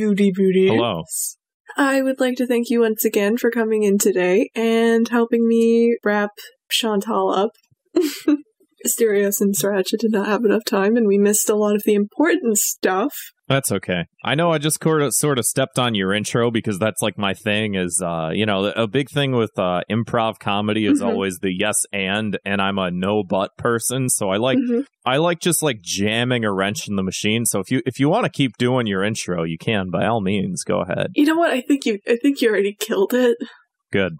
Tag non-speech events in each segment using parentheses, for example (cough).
Foodie Booty. Hello. I would like to thank you once again for coming in today and helping me wrap Chantal up. (laughs) Asterios and Sriracha did not have enough time, and we missed a lot of the important stuff. That's okay. I know I just sort of, sort of stepped on your intro because that's like my thing is, uh, you know, a big thing with uh, improv comedy is Mhm. always the yes and, and I'm a no but person. So I like, Mhm. I like just like jamming a wrench in the machine. So if you, if you want to keep doing your intro, you can by all means go ahead. You know what? I think you. I think you already killed it. Good.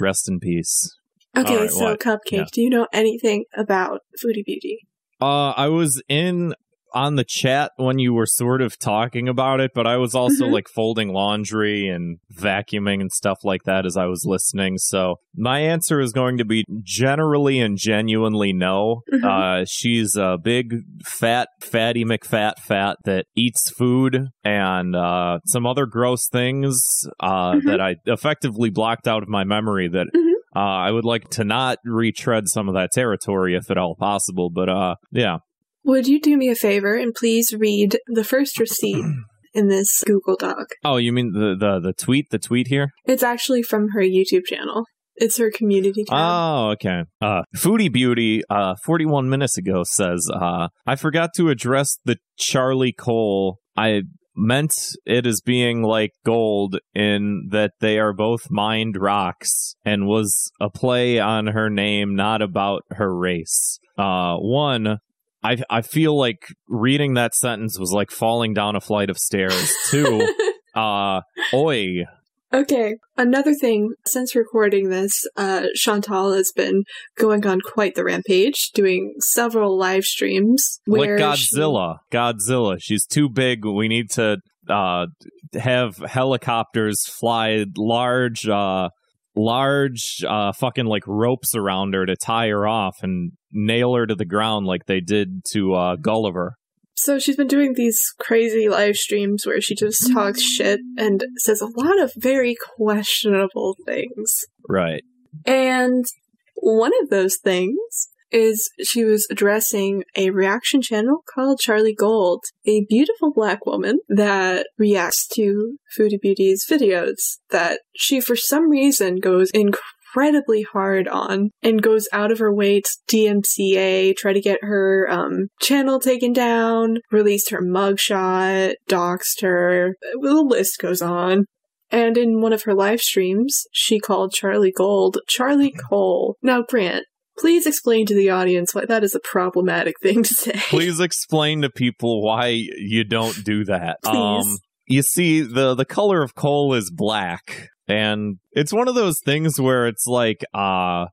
Rest in peace. Okay, right, so what? Cupcake, Yeah. do you know anything about Foodie Beauty? Uh, I was in on the chat when you were sort of talking about it, but I was also Mhm. like folding laundry and vacuuming and stuff like that as I was listening. So my answer is going to be generally and genuinely no. Mhm. Uh, she's a big fat, fatty McFat fat that eats food and uh, some other gross things uh, Mhm. that I effectively blocked out of my memory that Mhm. Uh, I would like to not retread some of that territory if at all possible. But uh, yeah. Would you do me a favor and please read the first receipt (clears throat) in this Google Doc? Oh, you mean the the the tweet? The tweet here? It's actually from her YouTube channel. It's her community tab. Oh, okay. Uh, Foodie Beauty, uh, 41 minutes ago says, uh, I forgot to address the Charlie Cole. I meant it as being like gold in that they are both mined rocks and was a play on her name, not about her race. Uh, one, I, I feel like reading that sentence was like falling down a flight of stairs. Two, (laughs) uh, oi, okay, another thing, since recording this, uh, Chantal has been going on quite the rampage, doing several live streams. like where she- Godzilla. Godzilla. She's too big. We need to uh, have helicopters fly large, uh, large, uh, fucking like ropes around her to tie her off and nail her to the ground like they did to uh, Gulliver. So she's been doing these crazy live streams where she just talks mm. shit and says a lot of very questionable things. Right. And one of those things is she was addressing a reaction channel called Charlie Gold, a beautiful black woman that reacts to Foodie Beauty's videos that she for some reason goes incredibly hard on and goes out of her way to DMCA, try to get her um, channel taken down, released her mugshot, doxed her. The list goes on. And in one of her live streams, she called Charlie Gold Charlie Cole. Now, Grant, please explain to the audience why that is a problematic thing to say. Please explain to people why you don't do that. Please. Um, you see, the the color of coal is black, and it's one of those things where it's like, uh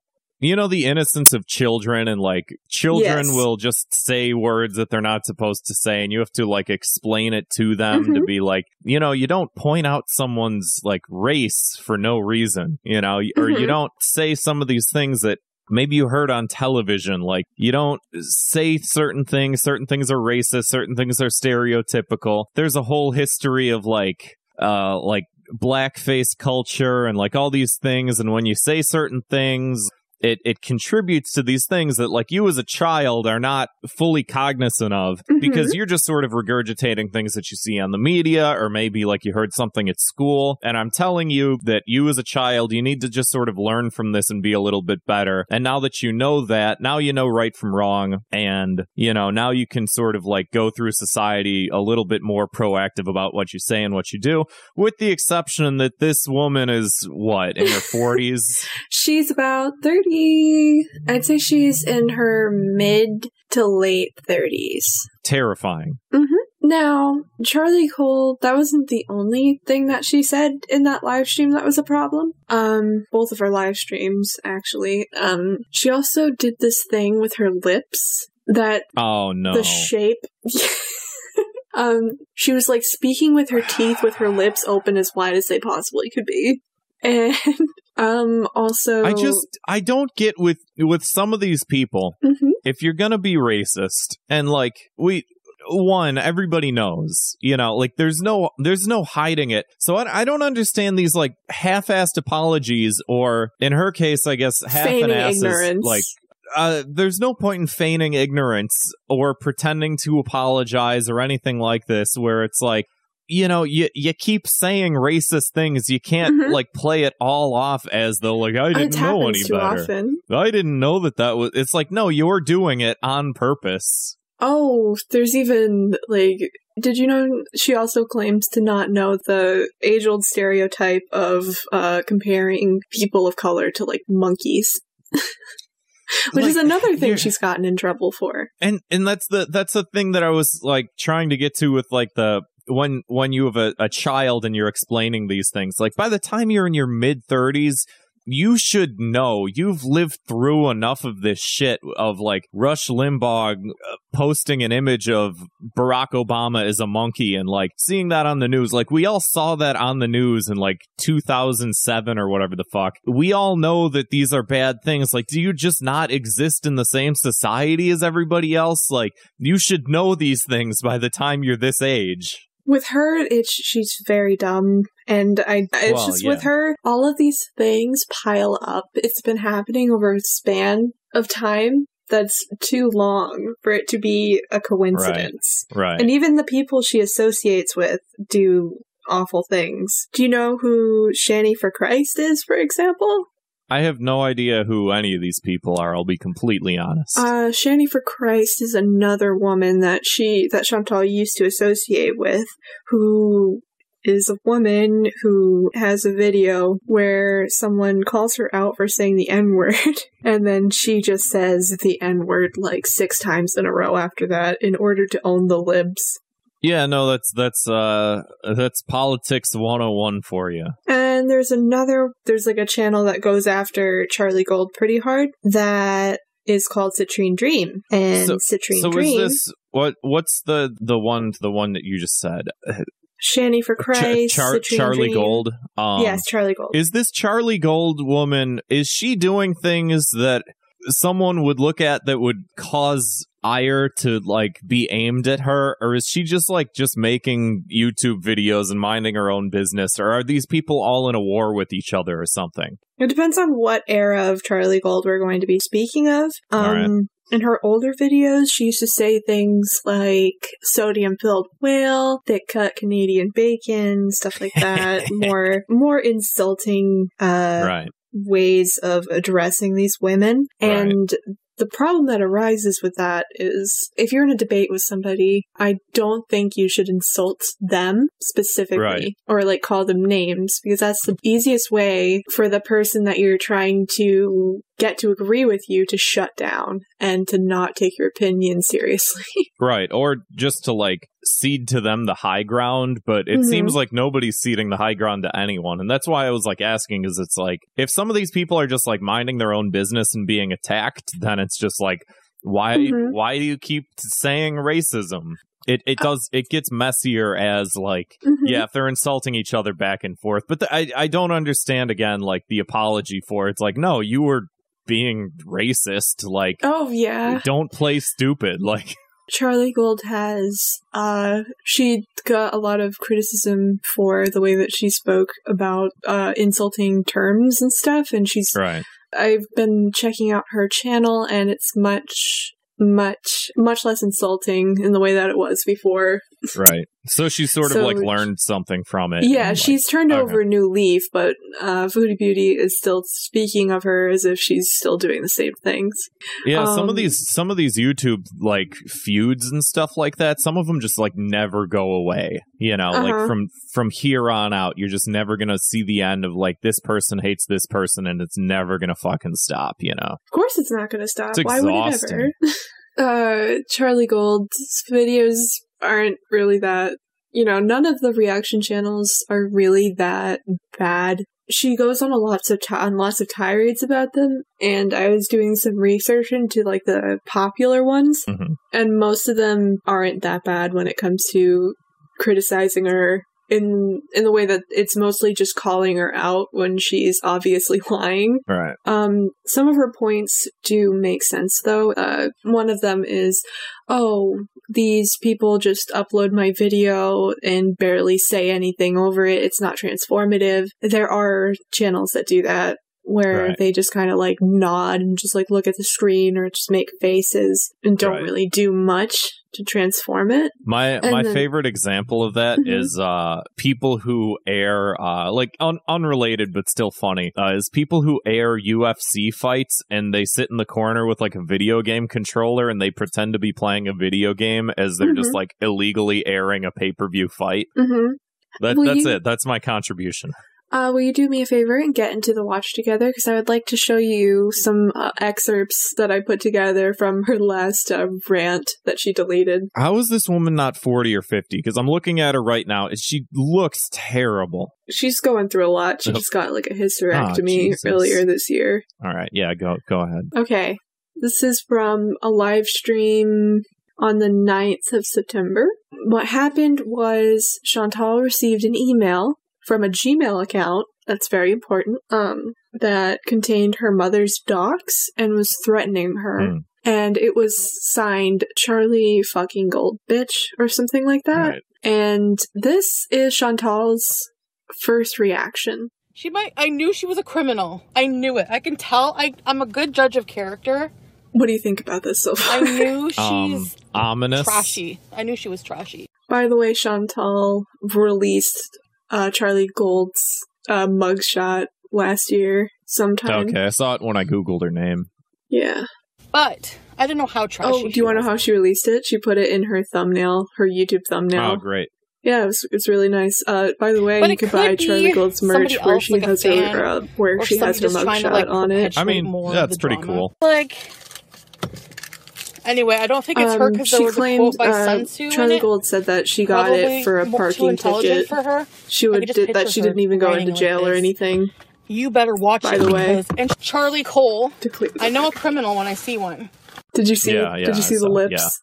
you know, the innocence of children, and like children Yes. will just say words that they're not supposed to say, and you have to like explain it to them to Mhm. be like, you know, you don't point out someone's like race for no reason, you know, or you Mhm. don't say some of these things that maybe you heard on television like you don't say certain things certain things are racist certain things are stereotypical there's a whole history of like uh like blackface culture and like all these things and when you say certain things it it contributes to these things that like you as a child are not fully cognizant of Mhm. because you're just sort of regurgitating things that you see on the media or maybe like you heard something at school and I'm telling you that you as a child you need to just sort of learn from this and be a little bit better and now that you know that now you know right from wrong and you know now you can sort of like go through society a little bit more proactive about what you say and what you do with the exception that this woman is what in her 40s (laughs) She's about 30. I'd say she's in her mid to late 30s. terrifying Now, Charlie Cole, that wasn't the only thing that she said in that live stream that was a problem. Um, both of her live streams, actually. Um, she also did this thing with her lips that oh no the shape. (laughs) um, she was like speaking with her teeth with her lips open as wide as they possibly could be. (laughs) And, um, also. I just I don't get with with some of these people Mhm. if you're gonna be racist and like we one everybody knows you know like there's no there's no hiding it so I, I don't understand these like half-assed apologies or in her case I guess half an ass ignorance. like uh, there's no point in feigning ignorance or pretending to apologize or anything like this where it's like you know, you you keep saying racist things. You can't Mhm. like play it all off as though like I didn't know any better. often. I didn't know that that was. It's like no, you're doing it on purpose. Oh, there's even like did you know she also claims to not know the age old stereotype of uh comparing people of color to like monkeys. (laughs) Which is another thing she's gotten in trouble for. and and that's the that's the thing that I was like trying to get to with like the when when you have a, a child and you're explaining these things. Like by the time you're in your mid 30s you should know. You've lived through enough of this shit of like Rush Limbaugh uh, posting an image of Barack Obama as a monkey and like seeing that on the news. Like we all saw that on the news in like 2007 or whatever the fuck. We all know that these are bad things. Like do you just not exist in the same society as everybody else? Like you should know these things by the time you're this age With her, it's she's very dumb, and I it's Well, just yeah. with her, all of these things pile up. It's been happening over a span of time that's too long for it to be a coincidence. right And even the people she associates with do awful things. Do you know who Shani for Christ is, for example? I have no idea who any of these people are. I'll be completely honest. Uh, Shani for Christ is another woman that she that Chantal used to associate with, who is a woman who has a video where someone calls her out for saying the N word, (laughs) and then she just says the N word like six times in a row after that in order to own the libs. Yeah, no, that's that's uh that's politics 101 for you. And there's another, there's like a channel that goes after Charlie Gold pretty hard that is called Citrine Dream. And So- Citrine so Dream, is this what what's the the one the one that you just said? Shani for Ch- Christ, Char- Charlie Dream. Gold. Um, yes, Charlie Gold. Is this Charlie Gold woman, is she doing things that someone would look at that would cause ire to like be aimed at her? Or is she just like just making YouTube videos and minding her own business? Or are these people all in a war with each other or something? It depends on what era of Charlie Gold we're going to be speaking of. Um, right. In her older videos, she used to say things like sodium filled whale, thick cut Canadian bacon, stuff like that. (laughs) more, more insulting, uh, right. ways of addressing these women. Right. The problem that arises with that is if you're in a debate with somebody, I don't think you should insult them specifically Right. or like call them names because that's the easiest way for the person that you're trying to get to agree with you to shut down and to not take your opinion (laughs) seriously. Right. Or just to like cede to them the high ground, but it Mhm. seems like nobody's ceding the high ground to anyone. And that's why I was like asking is it's like if some of these people are just like minding their own business and being attacked, then it's just like why Mhm. why do you keep saying racism? It it does it gets messier as like Mhm. yeah if they're insulting each other back and forth. But the, I I don't understand again like the apology for it. it's like no you were being racist like Oh yeah. don't play stupid (laughs) like Charlie Gold has uh she got a lot of criticism for the way that she spoke about uh insulting terms and stuff and she's right I've been checking out her channel and it's much much much less insulting in the way that it was before. Right. So she sort So- of like learned something from it. Yeah, like- she's turned okay. over a new leaf, but uh Foodie Beauty is still speaking of her as if she's still doing the same things. yeah. some of um, these some of these YouTube like feuds and stuff like that. Some of them just like never go away. You know, Uh-huh. like from from here on out, you're just never gonna see the end of like this person hates this person, and it's never gonna fucking stop. You know. Of course it's not going to stop. It's Why would it ever? (laughs) uh, Charlie Gold's videos aren't really that, you know, none of the reaction channels are really that bad. She goes on a lots of ti on lots of tirades about them, and I was doing some research into like the popular ones, Mhm. and most of them aren't that bad when it comes to criticizing her in in the way that it's mostly just calling her out when she's obviously (laughs) lying. Right. Um, some of her points do make sense, though. Uh, one of them is, oh, these people just upload my video and barely say anything over it. It's not transformative. There are channels that do that where Right. they just kind of like nod and just like look at the screen or just make faces and don't Right. really do much. To transform it. My And my then- favorite example of that is Mhm. uh people who air uh like un- unrelated but still funny uh, is people who air UFC fights and they sit in the corner with like a video game controller and they pretend to be playing a video game as they're just Mhm. like illegally airing a pay per view fight. Mm-hmm. That that's you- it. That's my contribution. Uh, will you do me a favor and get into the watch together? Because I would like to show you some uh, excerpts that I put together from her last uh, rant that she deleted. How is this woman not forty or fifty? Because I'm looking at her right now. and She looks terrible. She's going through a lot. She Oh. just got like a hysterectomy Jesus. earlier this year. All right, yeah, go go ahead. Okay. This is from a live stream on the 9th of September. What happened was Chantal received an email from a Gmail account that's very important um that contained her mother's docs and was threatening her Hmm. and it was signed Charlie fucking Gold bitch or something like that Right. and this is Chantal's first reaction She might. I knew she was a criminal. I knew it. I can tell. I, I'm a good judge of character. what do you think about this so far I knew (laughs) she's Um, ominous. trashy. I knew she was trashy. By the way, Chantal released uh, Charlie Gold's uh, mugshot last year sometime. Okay, I saw it when I googled her name. Yeah. But I didn't know how trashy. Oh, do you want to know how she released it? She put it in her thumbnail, her YouTube thumbnail. Oh, great. Yeah, it was, it's really nice. Uh, by the way, But you it could could buy be Charlie Gold's merch somebody where else, she like a has fan, her uh, where or she has her somebody to, mugshot like, on it. I mean, more that's pretty drama. cool. Like, anyway, I don't think it's her Um, because she there was a claimed quote by uh, Sun Tzu in Charlie it. Gold said that she got Probably it for a more- too parking intelligent ticket. for her. She would did, that she didn't even go writing into like jail or anything. You better watch By it the way. and Charlie Cole. I know a (laughs) criminal when I see one. Did you see? Yeah, yeah, did you I see the saw- lips?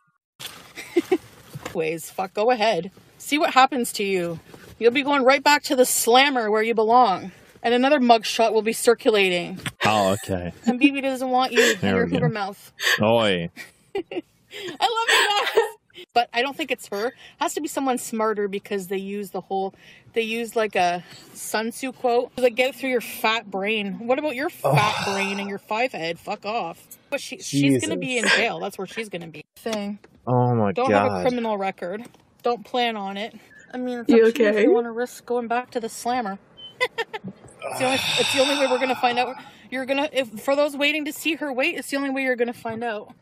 yeah. Ways, fuck, go ahead. See what happens to you. You'll be going right back to the slammer where you belong. And another mugshot will be circulating. Oh, okay. And BB doesn't want you (laughs) in There your. Hoover mouth. Oi. (laughs) I love you guys. But I don't think it's her. It has to be someone smarter because they use the whole they use like a Sun Tzu quote. Like get it through your fat brain. What about your fat oh. brain and your five head? Fuck off. But she she's gonna be in jail. That's where she's gonna be. Thing. Oh my god. Don't have a criminal record. Don't plan on it. I mean, it's You up to you if okay? you want to risk going back to the slammer. it's, the only, it's the only way we're gonna find out. You're gonna if for those waiting to see her wait, it's the only way you're gonna find out.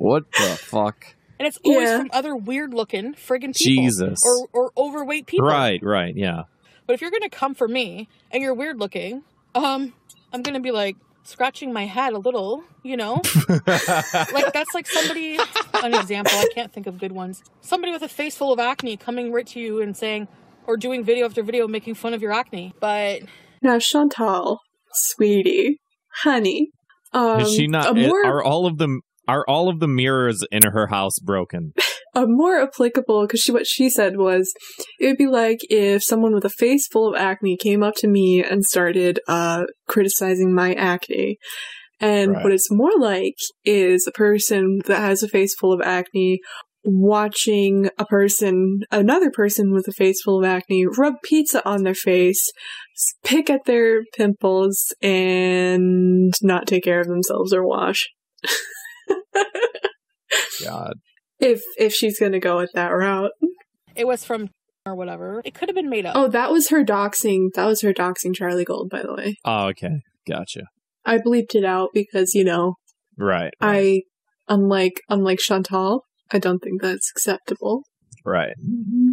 What the fuck? And it's always Yeah. from other weird looking friggin' people. Jesus. Or, or overweight people. Right, right, yeah. But if you're gonna come for me and you're weird looking, um, I'm gonna be like scratching my head a little, you know? (laughs) like that's like somebody an example, I can't think of good ones. Somebody with a face full of acne coming right to you and saying or doing video after video making fun of your acne. But Now, Chantal, sweetie, honey, um, Is she not? a more are all of them? Are all of the mirrors in her house broken? a (laughs) more applicable because she what she said was it would be like if someone with a face full of acne came up to me and started uh criticizing my acne. And Right. what it's more like is a person that has a face full of acne watching a person, another person with a face full of acne, rub pizza on their face, pick at their pimples, and not take care of themselves or wash. (laughs) God. If if she's gonna go with that route. it was from or whatever. It could have been made up. Oh, that was her doxing. That was her doxing Charlie Gold, by the way. Oh, okay. Gotcha. I bleeped it out because you know Right. I, unlike unlike Chantal, I don't think that's acceptable. Right.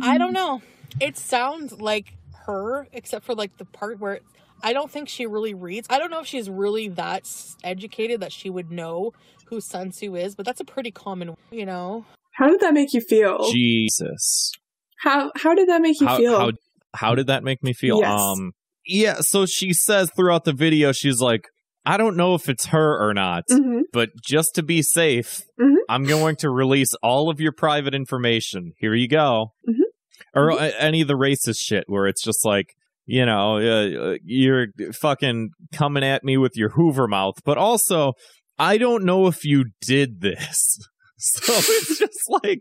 I don't know. It sounds like her, except for like the part where I don't think she really reads. I don't know if she's really that educated that she would know who Sun Tzu is, but that's a pretty common, you know. How did that make you feel? Jesus. how how did that make you How, feel? how how did that make me feel? Yes. Um yeah, so she says throughout the video she's like I don't know if it's her or not, Mhm. but just to be safe, Mhm. I'm going to release all of your private information. Here you go. Mhm. Or uh, any of the racist shit where it's just like, you know, uh, uh, you're fucking coming at me with your Hoover mouth, but also, I don't know if you did this. (laughs) So it's just like,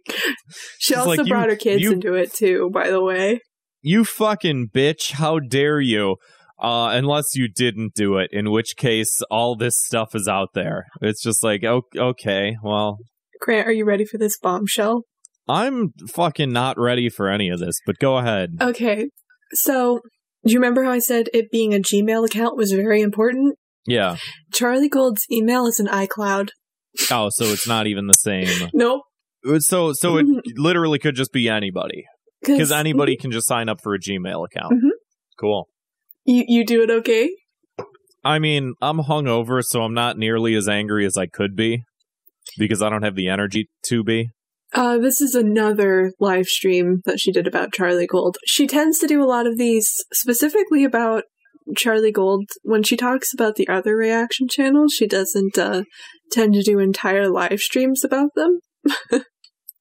She also like you- brought her kids you- into it too. By the way, you fucking bitch, how dare you? Uh, unless you didn't do it, in which case all this stuff is out there. It's just like, okay, well, Grant, are you ready for this bombshell? I'm fucking not ready for any of this, but go ahead. Okay, so do you remember how I said it being a Gmail account was very important? Yeah. Charlie Gold's email is an iCloud. Oh, so it's not even the same. (laughs) Nope. So so it literally could just be anybody because anybody can just sign up for a Gmail account. Mhm. Cool. You you do it okay? I mean, I'm hungover, so I'm not nearly as angry as I could be because I don't have the energy to be. Uh, this is another live stream that she did about Charlie Gold. She tends to do a lot of these specifically about Charlie Gold. When she talks about the other reaction channels, she doesn't uh, tend to do entire live streams about them. (laughs)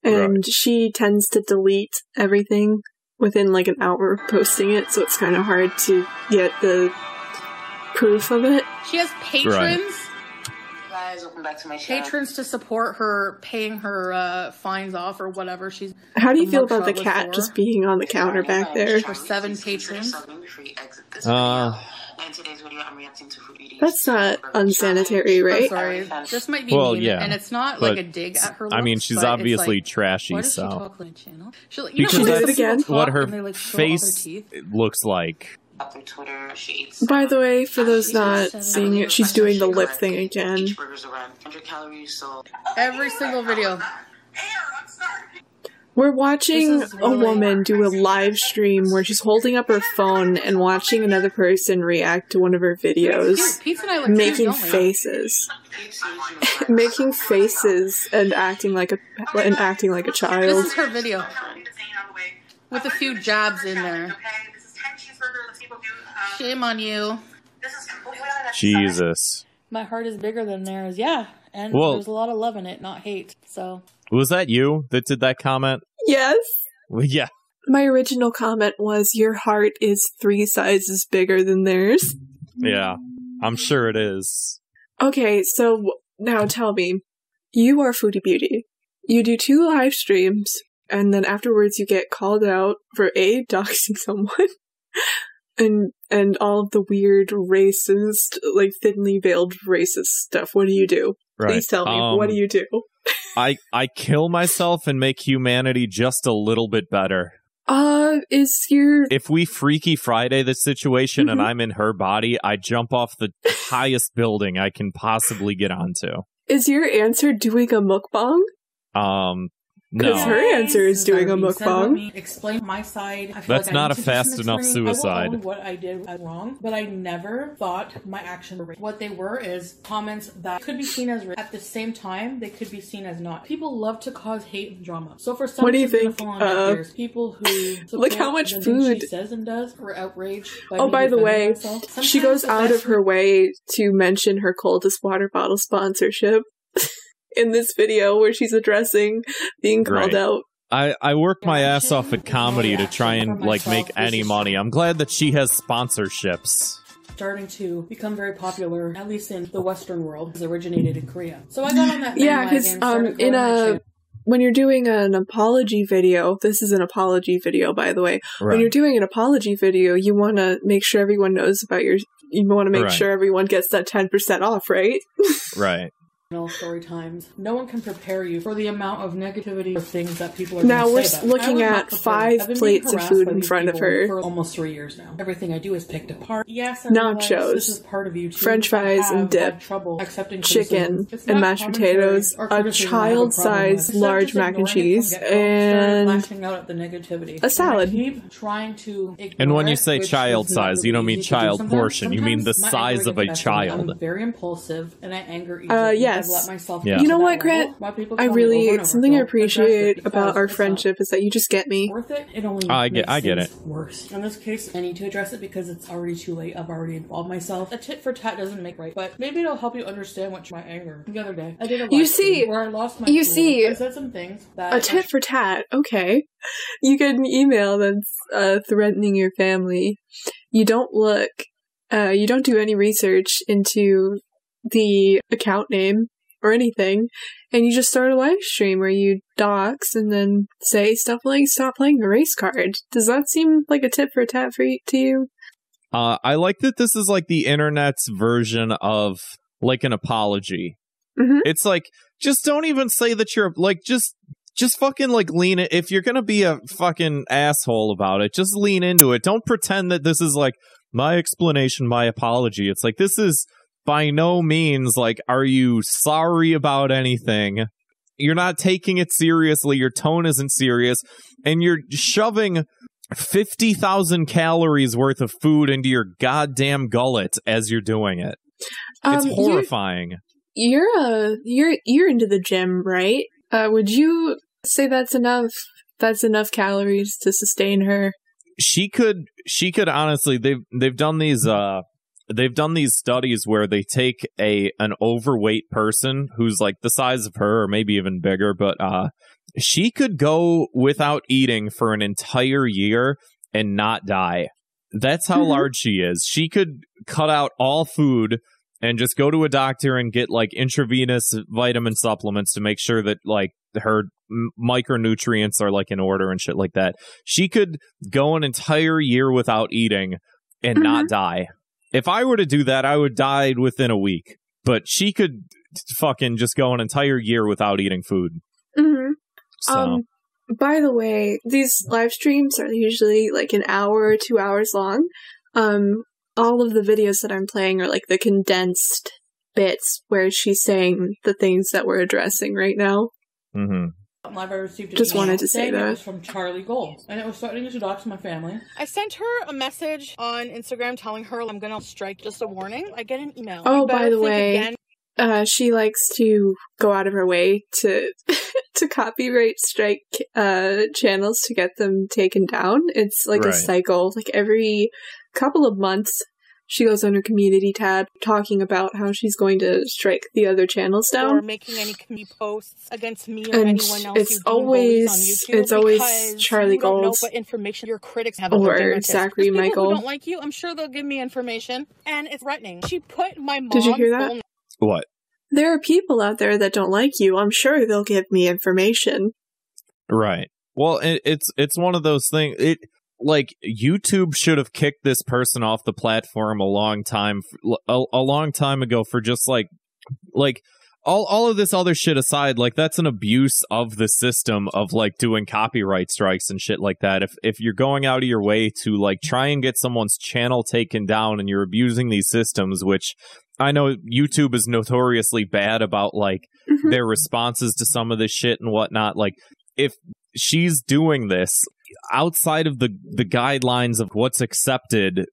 and Right. she tends to delete everything within like an hour of posting it, so it's kind of hard to get the proof of it. She has patrons. Guys, welcome back to my channel. Patrons to support her paying her uh, fines off or whatever she's How do you feel about the cat for- just being on the counter back there? For seven patrons. Uh, In today's video, I'm reacting to Fruit Beauty. That's not unsanitary, I'm right? sorry. This might be Well, mean, yeah, and it's not but, like a dig at her. I mean, she's obviously like, trashy, Why does she so talk like channel? She, like, you because know, Should we it people again? talk what her they, like, show all their face teeth? looks like. Up through Twitter, she eats. By the way, for those not seeing it, she's doing the lip thing again. Each burger's around 100 calories, so Every single video. We're watching This a woman do a live stream where she's holding up her phone and watching another person react to one of her videos, and I making faces, (laughs) (laughs) making faces, and acting like a and acting like a child. This child. is her video with a few jabs in there. Shame on you. Jesus. My heart is bigger than theirs. Yeah, and Well- there's a lot of love in it, not hate. So Was that you that did that comment? Yes. Well, yeah. My original comment was, "Your heart is three sizes bigger than theirs." Yeah. I'm sure it is. Okay, so now tell me, you are Foodie Beauty. You do two live streams, and then afterwards you get called out for a (laughs) doxing someone, and and all of the weird racist, like thinly veiled racist stuff. What do you do? Right. Please tell me. Um, what do you do? I I kill myself and make humanity just a little bit better. Uh, is your If we Freaky Friday the situation and Mhm. I'm in her body, I jump off the (laughs) highest building I can possibly get onto. is your answer doing a mukbang? Um, no. Because her answer is doing a That being let mukbang. me Explain my side. I feel That's like I not need a fast enough explaining. I will suicide. own what I did was wrong, but I never thought my actions were. What they were is comments that could be seen as at the same time they could be seen as not. People love to cause hate and drama. So for some, What do you think? fall Uh, ears. people who (laughs) look how much food- she says and does were outraged. By Oh, by the way, she goes out of her way to mention her coldest water bottle sponsorship (laughs) in this video where she's addressing being called Right. out. I, I work my ass off at comedy to try and like make any money. I'm glad that she has sponsorships. starting to become very popular, at least in the Western world, has originated in Korea. So I got on that Yeah, because um, in a when you're doing an apology video, this is an apology video, by the way. When you're doing an apology video, you want to make sure everyone knows about your. You want to make Right. sure everyone gets that ten percent off, right? (laughs) right. Story times. No one can prepare you for the amount of negativity or things that people are Now we're say s- about you. looking I was not at five plates of food in front of her. for almost three years now. Everything I do is picked apart. Yes, I Nachos, this is part of you too. french fries and dip, trouble accepting chicken and mashed potatoes, a criticism I have a problem child-sized large mac and just cheese from the get-go, started and lashing out at the negativity. a salad. And keep trying to And when you say child is not size, you don't mean easy to do child portion, you mean the size of a gets the best me. child. I'm very impulsive and I anger easily. Uh, yes. I've let myself Yeah. You know what, level. Grant? I tell me over really something I "Don't address it appreciate about our friendship is that you just get me. worth it, it only I get- makes I get things worse. In this case, I need to address it because it's already too late. I've already involved myself. A tit for tat doesn't make right, but maybe it'll help you understand what my anger. The other day, I did a You see- where I lost my you cool. see- I said some things that A tit for tat, okay. You get an email that's uh, threatening your family. You don't look, uh, you don't do any research into the account name or anything, and you just start a live stream where you dox and then say stuff like "Stop playing the race card." Does that seem like a tip for a tat for you, to you? Uh, I like that this is like the internet's version of like an apology. Mhm. It's like just don't even say that you're like just just fucking like lean it. If you're gonna be a fucking asshole about it, just lean into it. Don't pretend that this is like my explanation, my apology. It's like this is by no means like, are you sorry about anything? You're not taking it seriously. Your tone isn't serious, and you're shoving. 50,000 calories worth of food into your goddamn gullet as you're doing it. It's Um, you're- horrifying. You're uh you're you're into the gym, right? Uh would you say that's enough that's enough calories to sustain her? she could she could honestly they've they've done these uh they've done these studies where they take a an overweight person who's like the size of her or maybe even bigger but uh she could go without eating for an entire year and not die that's how Mhm. large she is she could cut out all food and just go to a doctor and get like intravenous vitamin supplements to make sure that like her m- micronutrients are like in order and shit like that she could go an entire year without eating and not die. If I were to do that, I would die within a week. But she could fucking just go an entire year without eating food. Mhm. So Um by the way, these live streams are usually like an hour or 2 hours long. Um all of the videos that I'm playing are like the condensed bits where she's saying the things that we're addressing right now. mhm. I've ever received Just email wanted to say that. It was from Charlie Gold, and it was threatening to dox my family. I sent her a message on Instagram telling her I'm gonna strike. Just a warning. I get an email. Oh, by the way, again. uh, she likes to go out of her way to (laughs) to copyright strike uh, channels to get them taken down. It's like a cycle. Like every couple of months, she goes on her community tab talking about how she's going to strike the other channels down or down. making any community posts against me or And anyone else. it's you deem bullies always- on YouTube it's always because Charlie gold don't know what information your critics have. Or. Zachary There's people Michael. Who don't like you. I'm sure they'll give me information, and it's threatening. She put my mom's Did you hear that? What? There are people out there that don't like you. I'm sure they'll give me information. Right. Well, it, it's it's one of those things. It like YouTube should have kicked this person off the platform a long time a, a long time ago for just like like all all of this other shit aside, like that's an abuse of the system of like doing copyright strikes and shit like that. If if you're going out of your way to like try and get someone's channel taken down and you're abusing these systems, which I know YouTube is notoriously bad about like Mhm. their responses to some of this shit and whatnot. Like if she's doing this outside of the the guidelines of what's accepted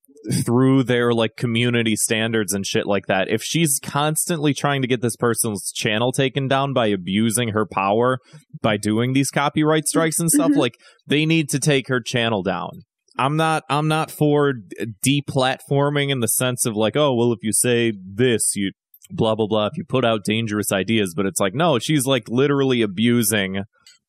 through their like community standards and shit like that if she's constantly trying to get this person's channel taken down by abusing her power by doing these copyright strikes and stuff Mhm. like they need to take her channel down i'm not i'm not for deplatforming in the sense of like oh well if you say this you blah blah blah if you put out dangerous ideas but it's like no she's like literally abusing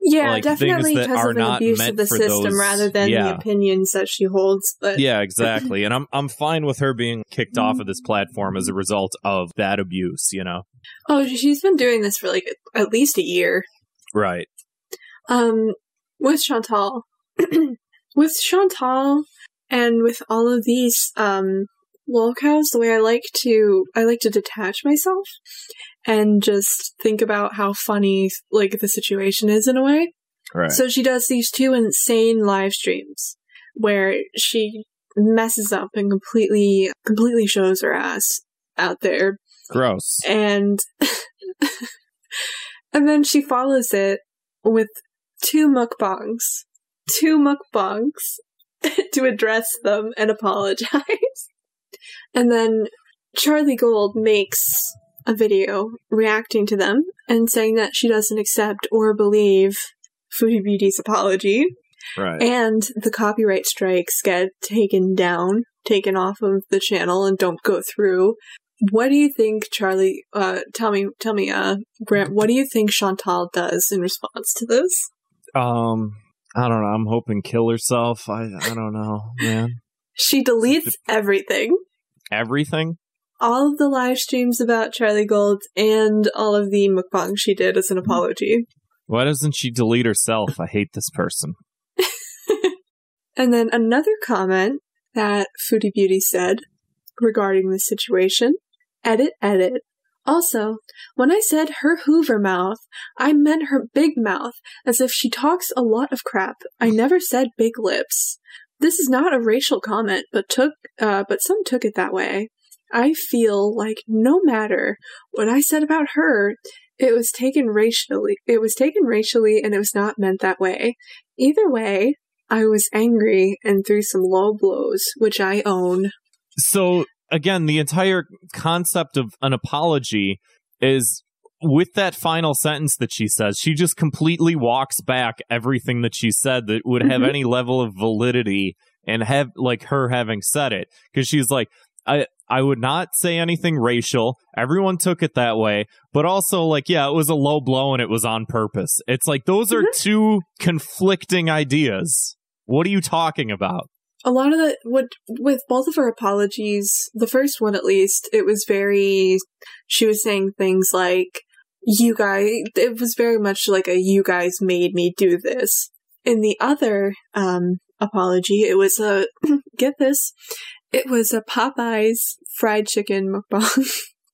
Yeah, like, definitely because are of an not abuse of the system those- rather than the opinions that she holds. But yeah exactly and i'm i'm fine with her being kicked off of this platform as a result of that abuse you know oh, she's been doing this for like at least a year. right Um, with Chantal, (clears throat) with Chantal, and with all of these um lolcows, the way I like to I like to detach myself and just think about how funny like the situation is in a way. right. So she does these two insane live streams where she messes up and completely completely shows her ass out there. Gross. And (laughs) and then she follows it with two mukbangs two mukbangs (laughs) to address them and apologize. (laughs) And then charlie gold makes a video reacting to them and saying that she doesn't accept or believe foodie beauty's apology right and the copyright strikes get taken down, taken off of the channel, and don't go through. What do you think, Charlie? Uh, tell me, tell me, uh, Grant. What do you think Chantal does in response to this? um i don't know i'm hoping kill herself i i don't know man She deletes everything, everything all of the live streams about Charlie Gold, and all of the mukbang she did as an apology. why doesn't she delete herself i hate this person (laughs) (laughs) And then another comment that Foodie Beauty said regarding the situation edit, edit. Also, when I said her Hoover mouth, I meant her big mouth, as if she talks a lot of crap. I (laughs) never said big lips. This is not a racial comment, but took, uh, but some took it that way. I feel like no matter what I said about her, it was taken racially. It was taken racially, and it was not meant that way. Either way, I was angry and threw some low blows, which I own. So again, the entire concept of an apology is with that final sentence that she says, she just completely walks back everything that she said that would have Mhm. any level of validity and have like her having said it. Because she's like, I I would not say anything racial. Everyone took it that way. But also like, yeah, it was a low blow and it was on purpose. It's like those are two conflicting ideas. What are you talking about? a lot of the what with both of her apologies the first one at least it was very she was saying things like you guys it was very much like a you guys made me do this in the other um apology it was a (clears throat) get this it was a popeyes fried chicken mukbang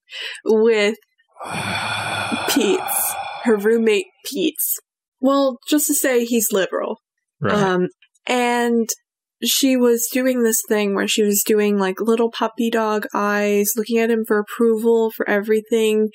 (laughs) with (sighs) Pete's, her roommate Pete's. Well, just to say he's liberal. Um, and she was doing this thing where she was doing like little puppy dog eyes, looking at him for approval for everything.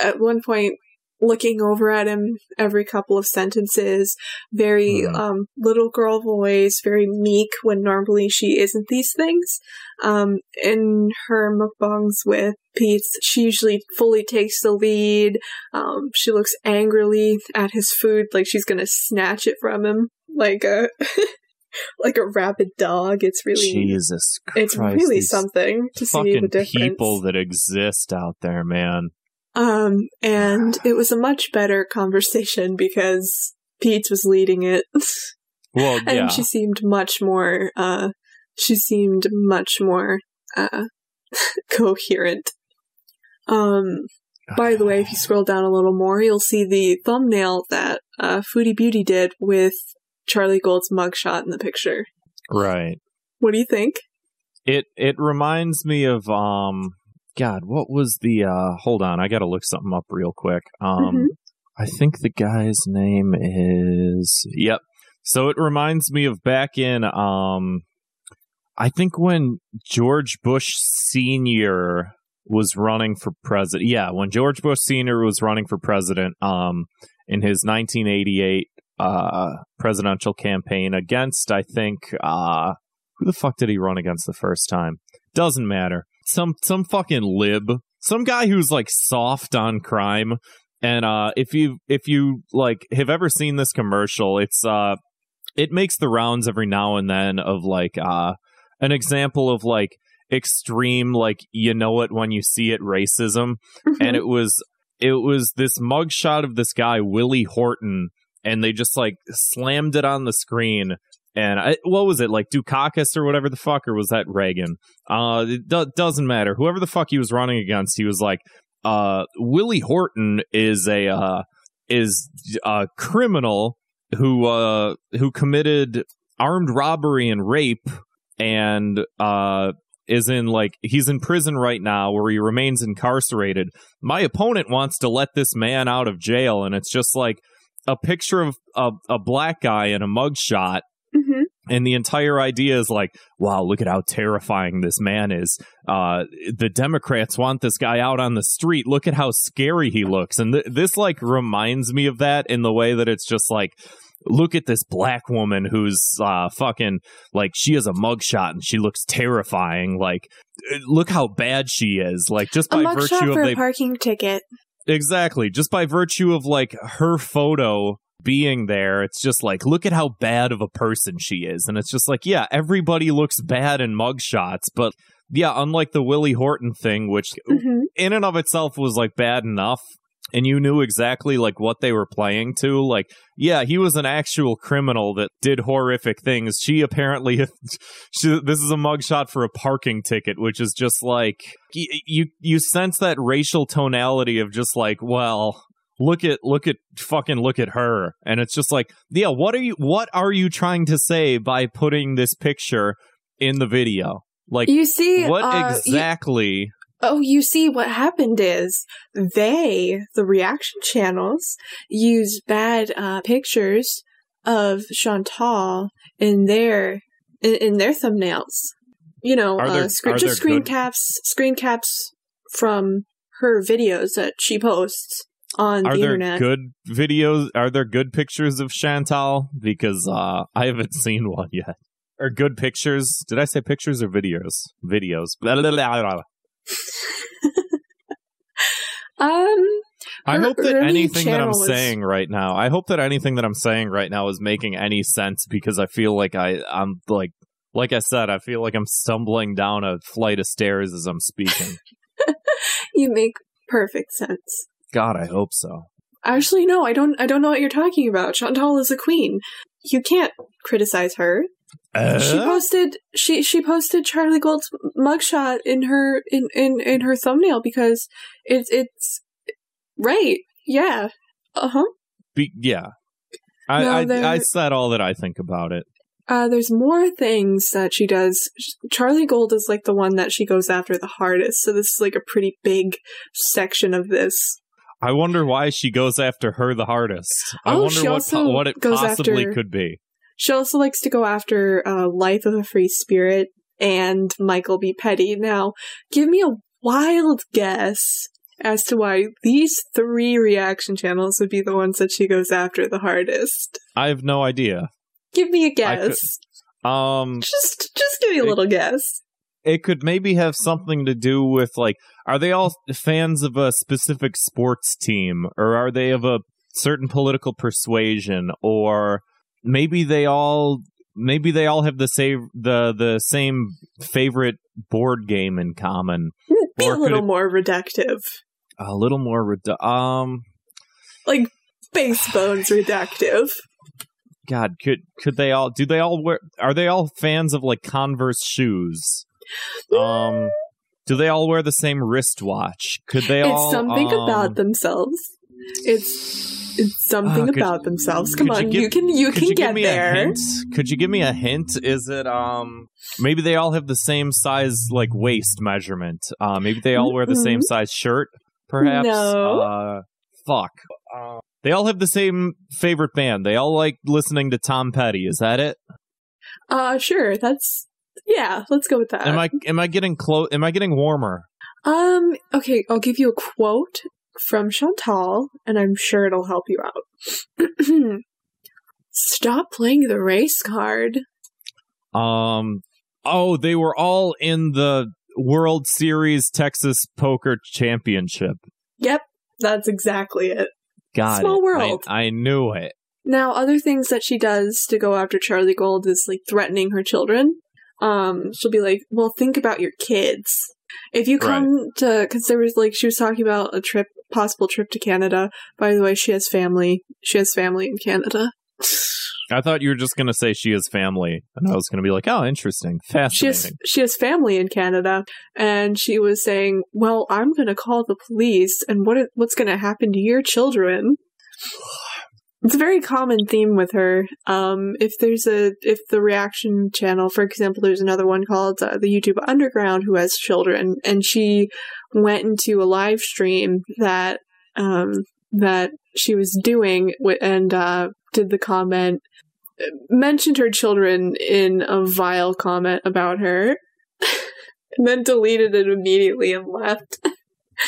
At one point, looking over at him every couple of sentences, very Mhm. um, little girl voice, very meek when normally she isn't these things. Um, in her mukbangs with Pete's, she usually fully takes the lead. Um, she looks angrily at his food like she's gonna snatch it from him, like a (laughs) like a rabid dog. It's really Jesus Christ. it's really something to see the difference. people that exist out there, man. Um, and it was a much better conversation because Pete was leading it, (laughs) Well, and yeah. she seemed much more. Uh, she seemed much more uh, (laughs) coherent. Um, by the way, if you scroll down a little more, you'll see the thumbnail that uh, Foodie Beauty did with Charlie Gold's mugshot in the picture. Right. What do you think? It it reminds me of um God, what was the uh hold on, I gotta look something up real quick. Um Mhm. I think the guy's name is Yep. So it reminds me of back in um I think when George Bush Senior was running for president. Yeah, when George Bush Senior was running for president um in his 1988 uh presidential campaign against I think uh who the fuck did he run against the first time? Doesn't matter. Some some fucking lib, some guy who's like soft on crime. And uh, if you if you like have ever seen this commercial, it's uh, it makes the rounds every now and then of like uh, an example of like extreme like you know it when you see it racism and it was it was this mugshot of this guy Willie Horton, and they just like slammed it on the screen. And I, what was it like Dukakis or whatever the fuck, or was that Reagan? Uh, it do- doesn't matter. Whoever the fuck he was running against, he was like, uh, Willie Horton is a uh, is a criminal who uh who committed armed robbery and rape and uh is in like he's in prison right now where he remains incarcerated. My opponent wants to let this man out of jail, and it's just like a picture of a, a black guy in a mugshot. And the entire idea is like, wow, look at how terrifying this man is. Uh, the Democrats want this guy out on the street. Look at how scary he looks. And th- this like reminds me of that in the way that it's just like, look at this black woman who's uh fucking like she has a mugshot and she looks terrifying like look how bad she is like just by virtue of a they parking ticket. exactly just by virtue of like her photo being there it's just like look at how bad of a person she is. And it's just like yeah everybody looks bad in mugshots but yeah unlike the willie horton thing which (laughs) hmm in and of itself was like bad enough and you knew exactly like what they were playing to like yeah he was an actual criminal that did horrific things. She apparently (laughs) she, this is a mugshot for a parking ticket which is just like you you sense that racial tonality of just like well look at look at fucking look at her. And it's just like yeah what are you what are you trying to say by putting this picture in the video? Like You see, what uh, you- exactly Oh, you see, what happened is they, the reaction channels, use bad uh, pictures of Chantal in their in, in their thumbnails. You know, there- uh, are just screen good- caps, screen caps from her videos that she posts on Are the there internet. good videos? Are there good pictures of Chantal? Because uh, I haven't (laughs) seen one yet. Or good pictures? Did I say pictures or videos? Videos. (laughs) Um, I hope that anything that I'm saying right now, I hope that anything that I'm saying right now is making any sense because I feel like I, I'm like, like I said, I feel like I'm stumbling down a flight of stairs as I'm speaking. (laughs) you make perfect sense. God, I hope so. Actually, no, I don't. I don't know what you're talking about. Chantal is a queen. You can't criticize her. She Uh? posted she she posted Charlie Gold's mugshot in her in in in her thumbnail because it's it's right. Yeah. Uh huh. Be- yeah. I, No, I, there- I said all that I think about it. Uh, there's more things that she does. Charlie Gold is like the one that she goes after the hardest. So this is like a pretty big section of this. I wonder why she goes after her the hardest. I Oh, wonder what po- what it goes possibly after- could be. She also likes to go after uh, Life of a Free Spirit and Michael B. Petty. Now, give me a wild guess as to why these three reaction channels would be the ones that she goes after the hardest. I have no idea. Give me a I could- guess. Um, Just, just give me a It- little guess. It could maybe have something to do with like, are they all fans of a specific sports team, or are they of a certain political persuasion, or maybe they all maybe they all have the same the the same favorite board game in common. (laughs) Be Or a little it- more reductive. A little more redu- um. Like, base bones reductive. God, could could they all do they all wear are they all fans of like Converse shoes? Um do they all wear the same wristwatch? Could they all It's something um, about themselves. It's it's something Ah, could- about themselves. Come could you on, give- you can you can you get there. Could you give me a hint? Is it um maybe they all have the same size like waist measurement? Uh maybe they all wear the same Mm-mm. size shirt, perhaps? No. Uh fuck. Uh, they all have the same favorite band. They all like listening to Tom Petty. Is that it? Uh sure, that's yeah, let's go with that. Am I am I getting close? Am I getting warmer? Um, okay, I'll give you a quote from Chantal, and I'm sure it'll help you out. (clears throat) Stop playing the race card. Um. Oh, they were all in the World Series Texas Poker Championship. Yep, that's exactly it. Got Small it. world. I, I knew it. Now, other things that she does to go after Charlie Gold is like threatening her children. Um, she'll be like, "Well, think about your kids. If you come to, because there was like she was talking about a trip, possible trip to Canada. By the way, she has family. She has family in Canada. (laughs) I thought you were just gonna say she has family, and I was gonna be like, "Oh, interesting, She has she has family in Canada, and she was saying, "Well, I'm going to call the police, and what what's going to happen to your children?" It's a very common theme with her. Um, if there's a if the reaction channel, for example, there's another one called uh, the YouTube Underground who has children, and she went into a live stream that um, that she was doing and uh, did the comment mentioned her children in a vile comment about her (laughs) and then deleted it immediately and left.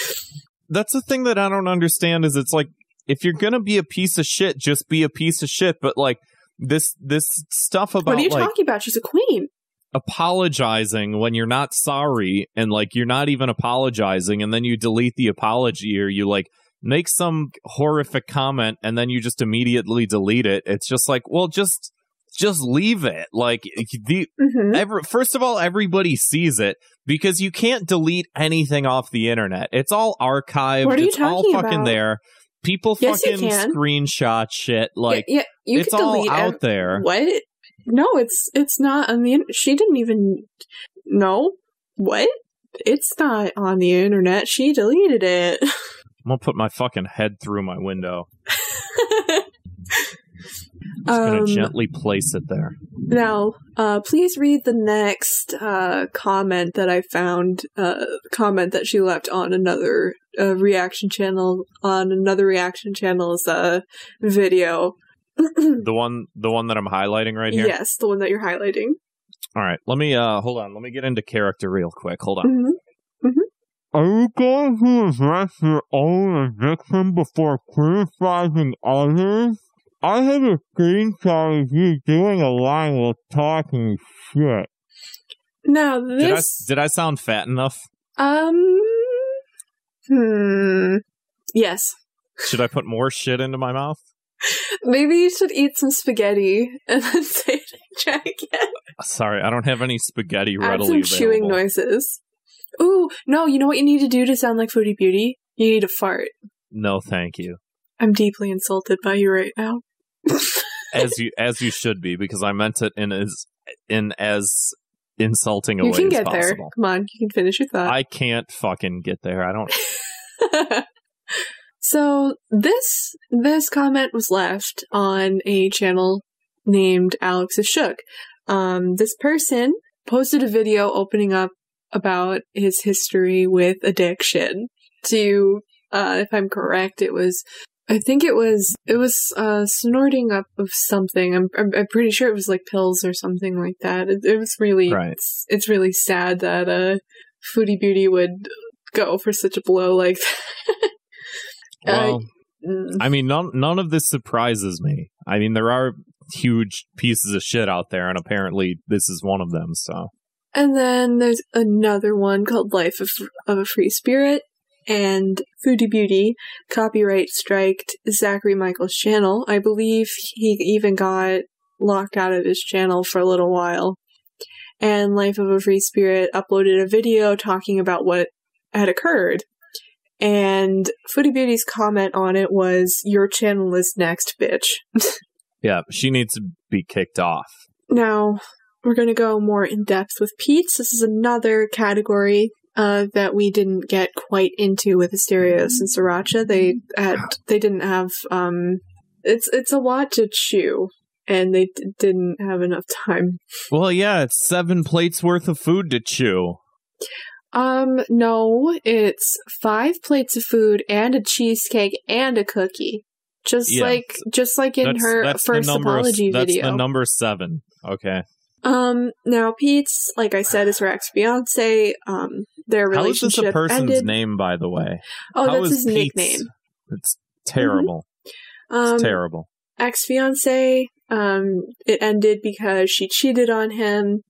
(laughs) That's the thing that I don't understand. Is it's like if you're gonna be a piece of shit, just be a piece of shit. But like this this stuff about what are you like talking about? She's a queen. apologizing when you're not sorry and like you're not even apologizing and then you delete the apology or you like make some horrific comment and then you just immediately delete it it's just like well just just leave it like the hmm every, first of all everybody sees it because you can't delete anything off the internet it's all archived What are you it's all fucking about? there people Yes, fucking screenshot shit like yeah, yeah, you it's all delete out ev- there What? No, it's it's not on the. in- She didn't even. No, what? It's not on the internet. She deleted it. (laughs) i'm gonna put my fucking head through my window (laughs) Just gonna Um, gently place it there. Now, uh, please read the next uh, comment that I found. Uh, comment that she left on another uh, reaction channel on another reaction channel's uh, video. (clears throat) The one, the one that I'm highlighting right here. Yes, the one that you're highlighting. All right, let me uh hold on. Let me get into character real quick. Hold on. hmm Are you going to address your own addiction before criticizing others? I have a screenshot of you doing a line while talking shit. Now Did I this, did I sound fat enough? um, hmm, yes, Should I put more shit into my mouth? maybe you should eat some spaghetti and then (laughs) say it in chat again. Sorry, I don't have any spaghetti Add readily some chewing available. noises. Ooh, no, you know what you need to do to sound like Foodie Beauty? You need to fart. No, thank you. I'm deeply insulted by you right now. As you as you should be, because I meant it in as in as insulting a you way can as get there. Come on, you can finish your thought. I can't fucking get there. I don't. (laughs) so this this comment was left on a channel named Alex is Shook. Um, this person posted a video opening up about his history with addiction. To, uh, if I'm correct, it was. I think it was it was uh, snorting up of something. I'm, I'm I'm pretty sure it was like pills or something like that. It, it was really Right. it's, it's really sad that uh, Foodie Beauty would go for such a blow like that. Uh, (laughs) Well, Mm. I mean, none none of this surprises me. I mean, there are huge pieces of shit out there, and apparently this is one of them. So And then there's another one called Life of, of a Free Spirit. And Foodie Beauty copyright striked Zachary Michael's channel. I believe he even got locked out of his channel for a little while. And Life of a Free Spirit uploaded a video talking about what had occurred. And Foodie Beauty's comment on it was, Your channel is next, bitch. (laughs) yeah, she needs to be kicked off. Now, we're going to go more in depth with Pete's. This is another category uh, that we didn't get quite into with Asterios and Sriracha. They had they didn't have um, it's it's a lot to chew, and they d- didn't have enough time. Well, yeah, it's seven plates worth of food to chew. Um, no, it's five plates of food and a cheesecake and a cookie. Just Yeah. like just like in that's, her that's first the number apology that's video. the number seven. Okay. Um, now Pete's, like I said, is her ex fiance. Um, their How is this a person's ended. name, by the way? Oh, How that's is his Pete's- nickname. It's terrible. Um, it's terrible. ex fiance. Um, it ended because she cheated on him.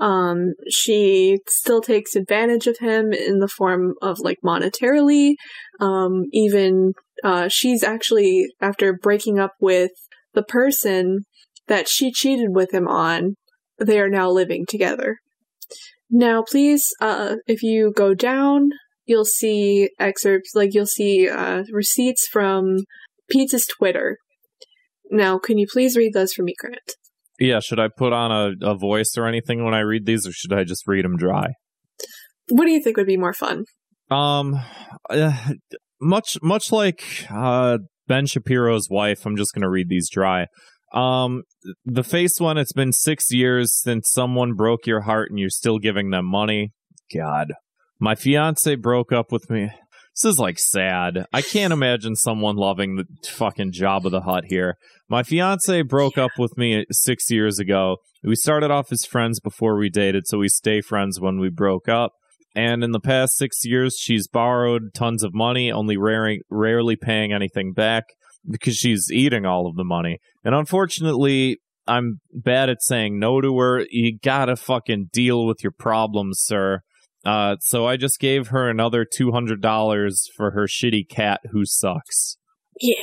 Um, she still takes advantage of him in the form of like monetarily. Um, even uh, she's actually after breaking up with the person that she cheated with him on, they are now living together. Now, please, uh, if you go down, you'll see excerpts, like you'll see uh, receipts from Pete's Twitter. Now, can you please read those for me, Grant? Yeah, should I put on a, a voice or anything when I read these, or should I just read them dry? What do you think would be more fun? Um, uh, much much like uh, Ben Shapiro's wife, I'm just gonna read these dry. Um, the face one. It's been six years since someone broke your heart, and you're still giving them money. God, my fiance broke up with me. This is like sad. I can't imagine someone loving the fucking Jabba the Hutt here. My fiance broke up with me six years ago. We started off as friends before we dated, so we stay friends when we broke up. And in the past six years, she's borrowed tons of money, only rarely, rarely paying anything back because she's eating all of the money. And unfortunately, I'm bad at saying no to her. You gotta fucking deal with your problems, sir. Uh, so I just gave her another $200 for her shitty cat who sucks. Yeah.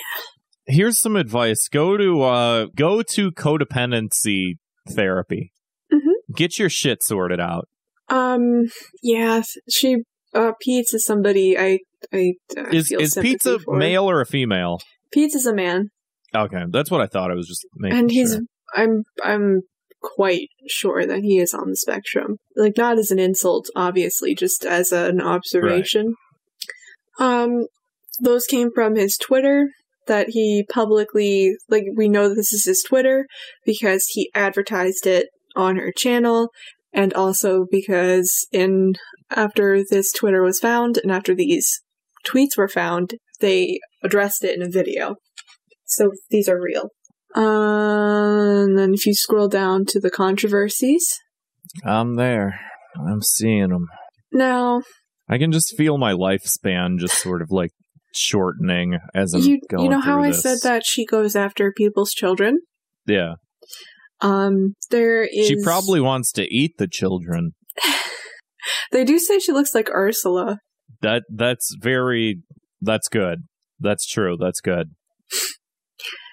Here's some advice. Go to, uh, go to codependency therapy. Mhm. Get your shit sorted out. Um, yeah, she, uh, Pete's is somebody I, I, I Is feel is pizza for. male or a female? Pete's is a man, Okay, that's what I thought. I was just making and he's, sure. I'm, I'm quite sure that he is on the spectrum. Like, not as an insult, obviously, just as an observation. Um, those came from his Twitter. that he publicly, like, we know this is his Twitter because he advertised it on her channel, and also because in after this Twitter was found and after these tweets were found, they addressed it in a video. So these are real. Uh, and then if you scroll down to the controversies, I'm there. I'm seeing them. now I can just feel my lifespan just sort of like shortening as I'm you going you know how through I said that she goes after people's children. Yeah. Um, there is. She probably wants to eat the children. (laughs) They do say she looks like Ursula. That that's very that's good. That's true. That's good.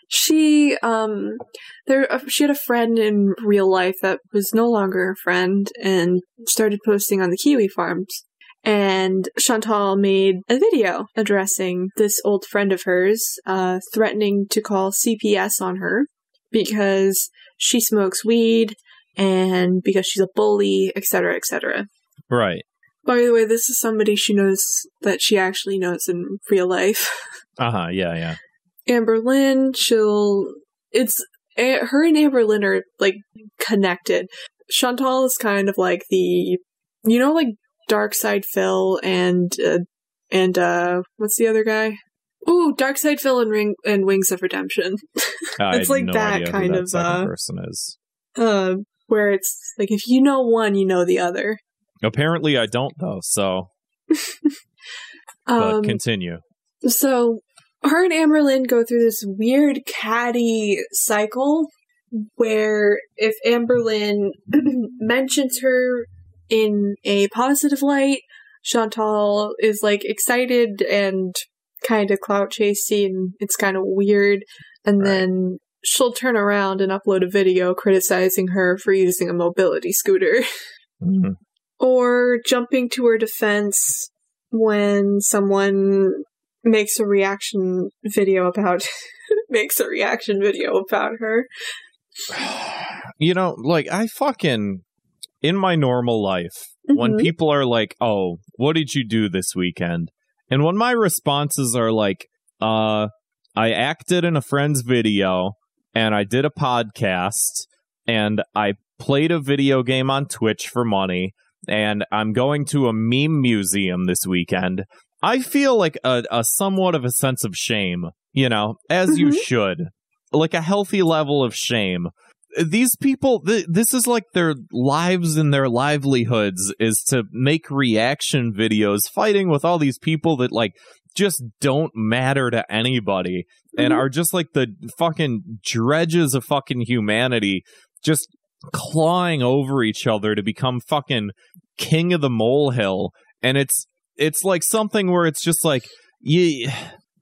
She um, there uh, she had a friend in real life that was no longer a friend and started posting on the Kiwi farms. And Chantal made a video addressing this old friend of hers, uh, threatening to call CPS on her because she smokes weed and because she's a bully, etc., etc. Right. By the way, this is somebody she knows that she actually knows in real life. (laughs) Uh-huh. Yeah, yeah. Amberlynn, she'll. It's. Her and Amberlynn are, like, connected. Chantal is kind of like the. You know, like, DarksydePhil and. Uh, and, uh, what's the other guy? Ooh, DarksydePhil and, Ring- and Wings of Redemption. (laughs) It's like no that kind that of, uh, person is. Uh, where it's like, if you know one, you know the other. Apparently I don't though, so but Um, continue. So her and Amberlynn go through this weird catty cycle where if Amberlynn (clears throat) mentions her in a positive light, Chantal is like excited and kind of clout chasey and it's kind of weird. And Right. then she'll turn around and upload a video criticizing her for using a mobility scooter. (laughs) Mhm. Or jumping to her defense when someone makes a reaction video about (laughs) makes a reaction video about her. You know, like I fucking in my normal life, when Mhm. people are like, "Oh, what did you do this weekend?" and when my responses are like, "Uh, I acted in a friend's video and I did a podcast and I played a video game on Twitch for money and I'm going to a meme museum this weekend." I feel like a, a somewhat of a sense of shame, you know, as you Mhm. should. Like a healthy level of shame these people th- this is like their lives and their livelihoods is to make reaction videos fighting with all these people that like just don't matter to anybody and Mhm. are just like the fucking dredges of fucking humanity just clawing over each other to become fucking king of the molehill. And it's it's like something where it's just like you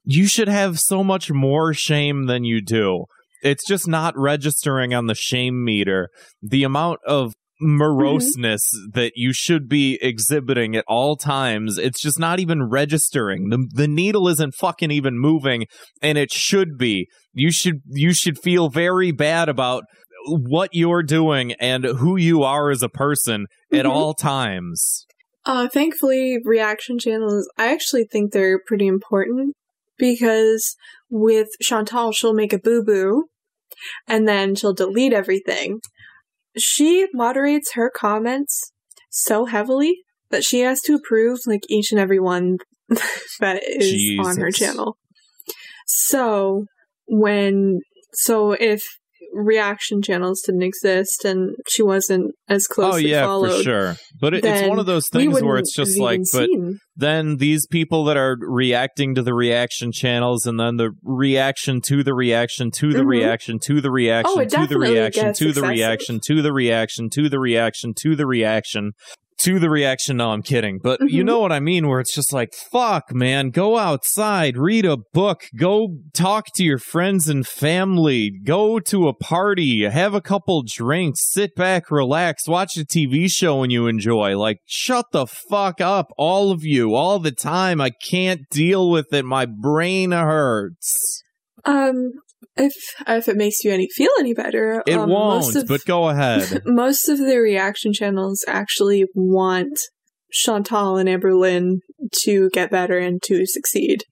you should have so much more shame than you do. It's just not registering on the shame meter. The amount of moroseness that you should be exhibiting at all times it's just not even registering. The the needle isn't fucking even moving and it should be. You should you should feel very bad about what you're doing and who you are as a person at Mhm. all times Uh, thankfully, reaction channels, I actually think they're pretty important because with Chantal, she'll make a boo boo and then she'll delete everything. She moderates her comments so heavily that she has to approve like each and every one (laughs) that is on her channel. So when, so if reaction channels didn't exist and she wasn't as close. oh yeah followed, for sure but it, it's one of those things where it's just like but seen. then these people that are reacting to the reaction channels and then the reaction to the reaction to the Mhm. reaction to the reaction Oh, to the reaction to the excessive. reaction to the reaction to the reaction to the reaction to the reaction. No i'm kidding. But you Mhm. know what i mean where it's just like fuck man go outside read a book go talk to your friends and family go to a party have a couple drinks sit back relax watch a tv show and you enjoy. Like shut the fuck up all of you all the time. I can't deal with it. My brain hurts. Um, if if it makes you any feel any better, it um, won't Most of, but go ahead (laughs) most of the reaction channels actually want Chantal and Amberlynn to get better and to succeed.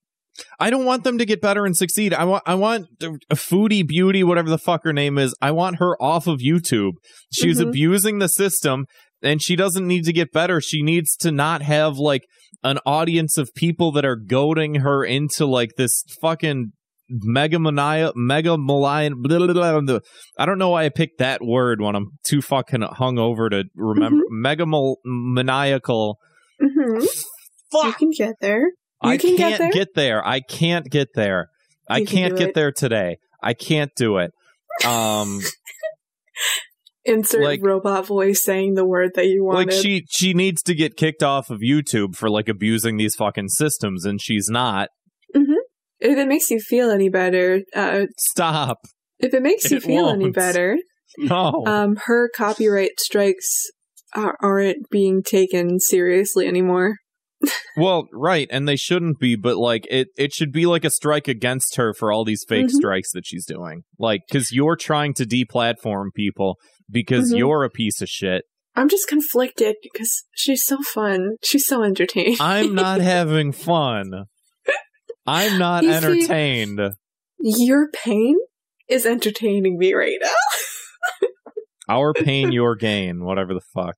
I don't want them to get better and succeed. I want I want a foodie beauty, whatever the fuck her name is. I want her off of YouTube. She's Mhm. abusing the system and she doesn't need to get better. She needs to not have like an audience of people that are goading her into like this fucking megamania megamalian blah, blah, blah, blah. I don't know why I picked that word when I'm too fucking hung over to remember megamaniacal hmm You fuck can get there. You I can can't get there. I can't get there. I You can can't do get it. there today. I can't do it. Um, (laughs) Insert Like- robot voice saying the word that you wanted. like she she needs to get kicked off of YouTube for like abusing these fucking systems, and she's not. If it makes you feel any better, uh, Stop. if it makes you It feel any won't. better, No. um, her copyright strikes are, aren't being taken seriously anymore. (laughs) well, right, and they shouldn't be, but like it it should be like a strike against her for all these fake Mhm. strikes that she's doing. Like cuz you're trying to deplatform people because Mhm. you're a piece of shit. I'm just conflicted because she's so fun. She's so entertaining. I'm not (laughs) having fun. I'm not You see- entertained. Your pain is entertaining me right now. (laughs) Our pain, your gain, whatever the fuck.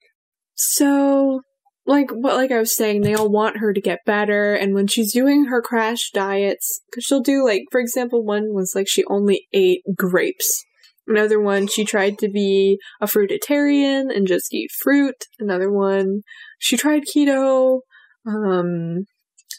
So, like what, like I was saying, they all want her to get better, and when she's doing her crash diets, because she'll do like, for example, one was like she only ate grapes. Another one, she tried to be a fruitarian and just eat fruit. Another one, she tried keto. Um,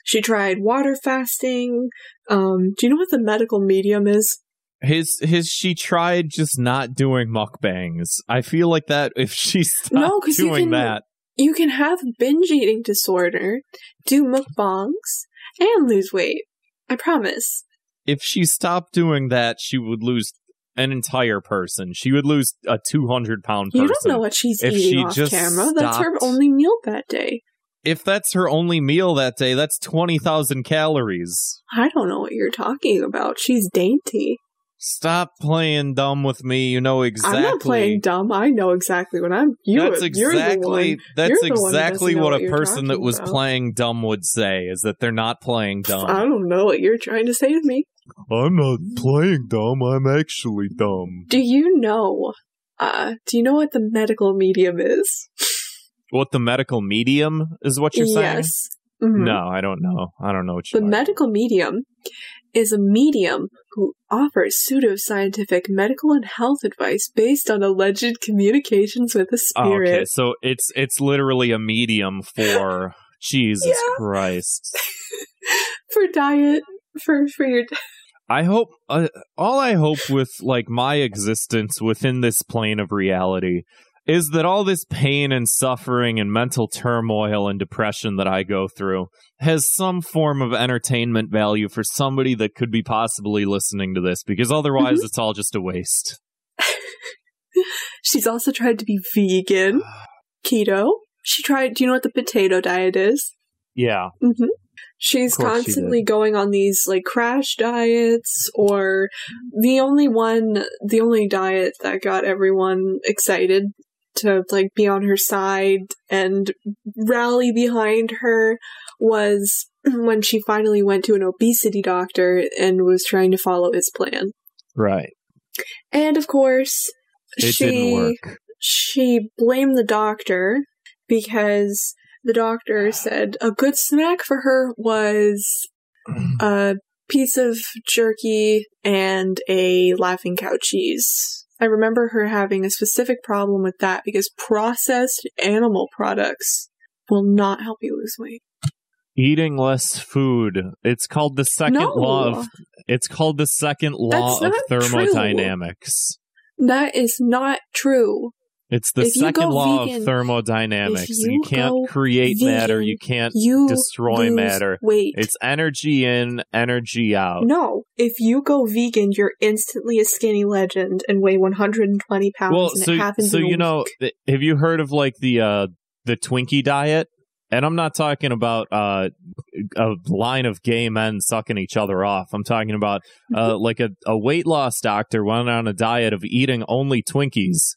she tried water fasting. Um, do you know what the medical medium is? His his she tried just not doing mukbangs. I feel like that if she (laughs) stopped No, doing can- that. You can have binge eating disorder, do mukbangs, and lose weight. I promise. If she stopped doing that, she would lose an entire person. She would lose a two hundred pound person. You don't know what she's eating off camera. That's her only meal that day. If that's her only meal that day, that's twenty thousand calories. I don't know what you're talking about. She's dainty. Stop playing dumb with me. You know exactly. I'm not playing dumb. I know exactly what I'm. You, that's you're the exactly one. that's you're the one who exactly what what a person that was about. playing dumb would say is that they're not playing dumb. I don't know what you're trying to say to me. I'm not playing dumb. I'm actually dumb. Do you know? Uh, do you know what the medical medium is? (laughs) What the medical medium is what you're saying? yes. Mhm. No, I don't know. I don't know what you're The medical medium is a medium who offers pseudoscientific medical and health advice based on alleged communications with the Oh, spirit. okay, so it's it's literally a medium for (laughs) Jesus Christ. (laughs) for diet, for for your I hope uh, all I hope with like my existence within this plane of reality is that all this pain and suffering and mental turmoil and depression that I go through has some form of entertainment value for somebody that could be possibly listening to this because otherwise it's all just a waste. (laughs) She's also tried to be vegan, (sighs) keto. She tried. Do you know what the potato diet is? Yeah. hmm She's Of course she constantly going on these like crash diets, or the only one, the only diet that got everyone excited to like be on her side and rally behind her was (clears throat) when she finally went to an obesity doctor and was trying to follow his plan. Right. And of course, It she didn't work. she blamed the doctor because the doctor said a good snack for her was (clears throat) a piece of jerky and a laughing cow cheese. I remember her having a specific problem with that because processed animal products will not help you lose weight. Eating less food. It's called the second No. law of it's called the second law of not true. thermodynamics. That is not true. It's the If second law vegan- of thermodynamics. You, you can't create matter. You can't You destroy matter. Weight. It's energy in, energy out. No, if you go vegan, you're instantly a skinny legend and weigh 120 pounds. well, and so it happens so you know, th- have you heard of like the uh the Twinkie diet? And I'm not talking about uh, a line of gay men sucking each other off. I'm talking about uh, (laughs) like a, a weight loss doctor went on a diet of eating only Twinkies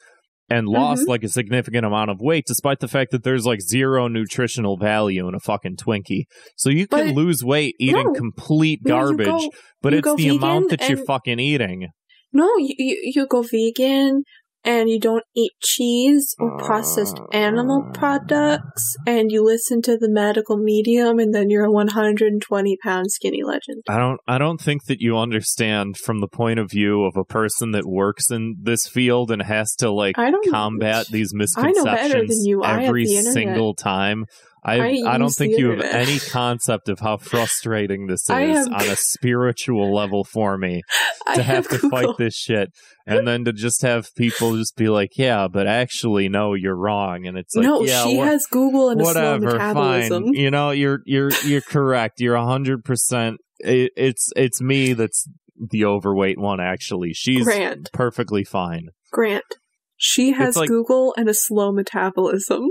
and lost mm-hmm. like a significant amount of weight despite the fact that there's like zero nutritional value in a fucking Twinkie. So you can But- lose weight eating No. complete No, garbage, go- but it's the amount that you're fucking eating. No, you, you go vegan and you don't eat cheese or processed animal products and you listen to the medical medium and then you're a 120 pound skinny legend. I don't I don't think that you understand from the point of view of a person that works in this field and has to like I don't combat these I misconceptions know better than you. I every the single time. I I I, don't think you have any concept of how frustrating this is have- on a spiritual level for me (laughs) to have to fight this shit and then to just have people just be like, "Yeah, but actually no, you're wrong." And it's like, no, "Yeah, she has Google and a slow whatever metabolism. fine you know you're you're you're correct you're a hundred percent it's it's me that's the overweight one actually she's Grant. perfectly fine Grant. She has like- Google and a slow metabolism.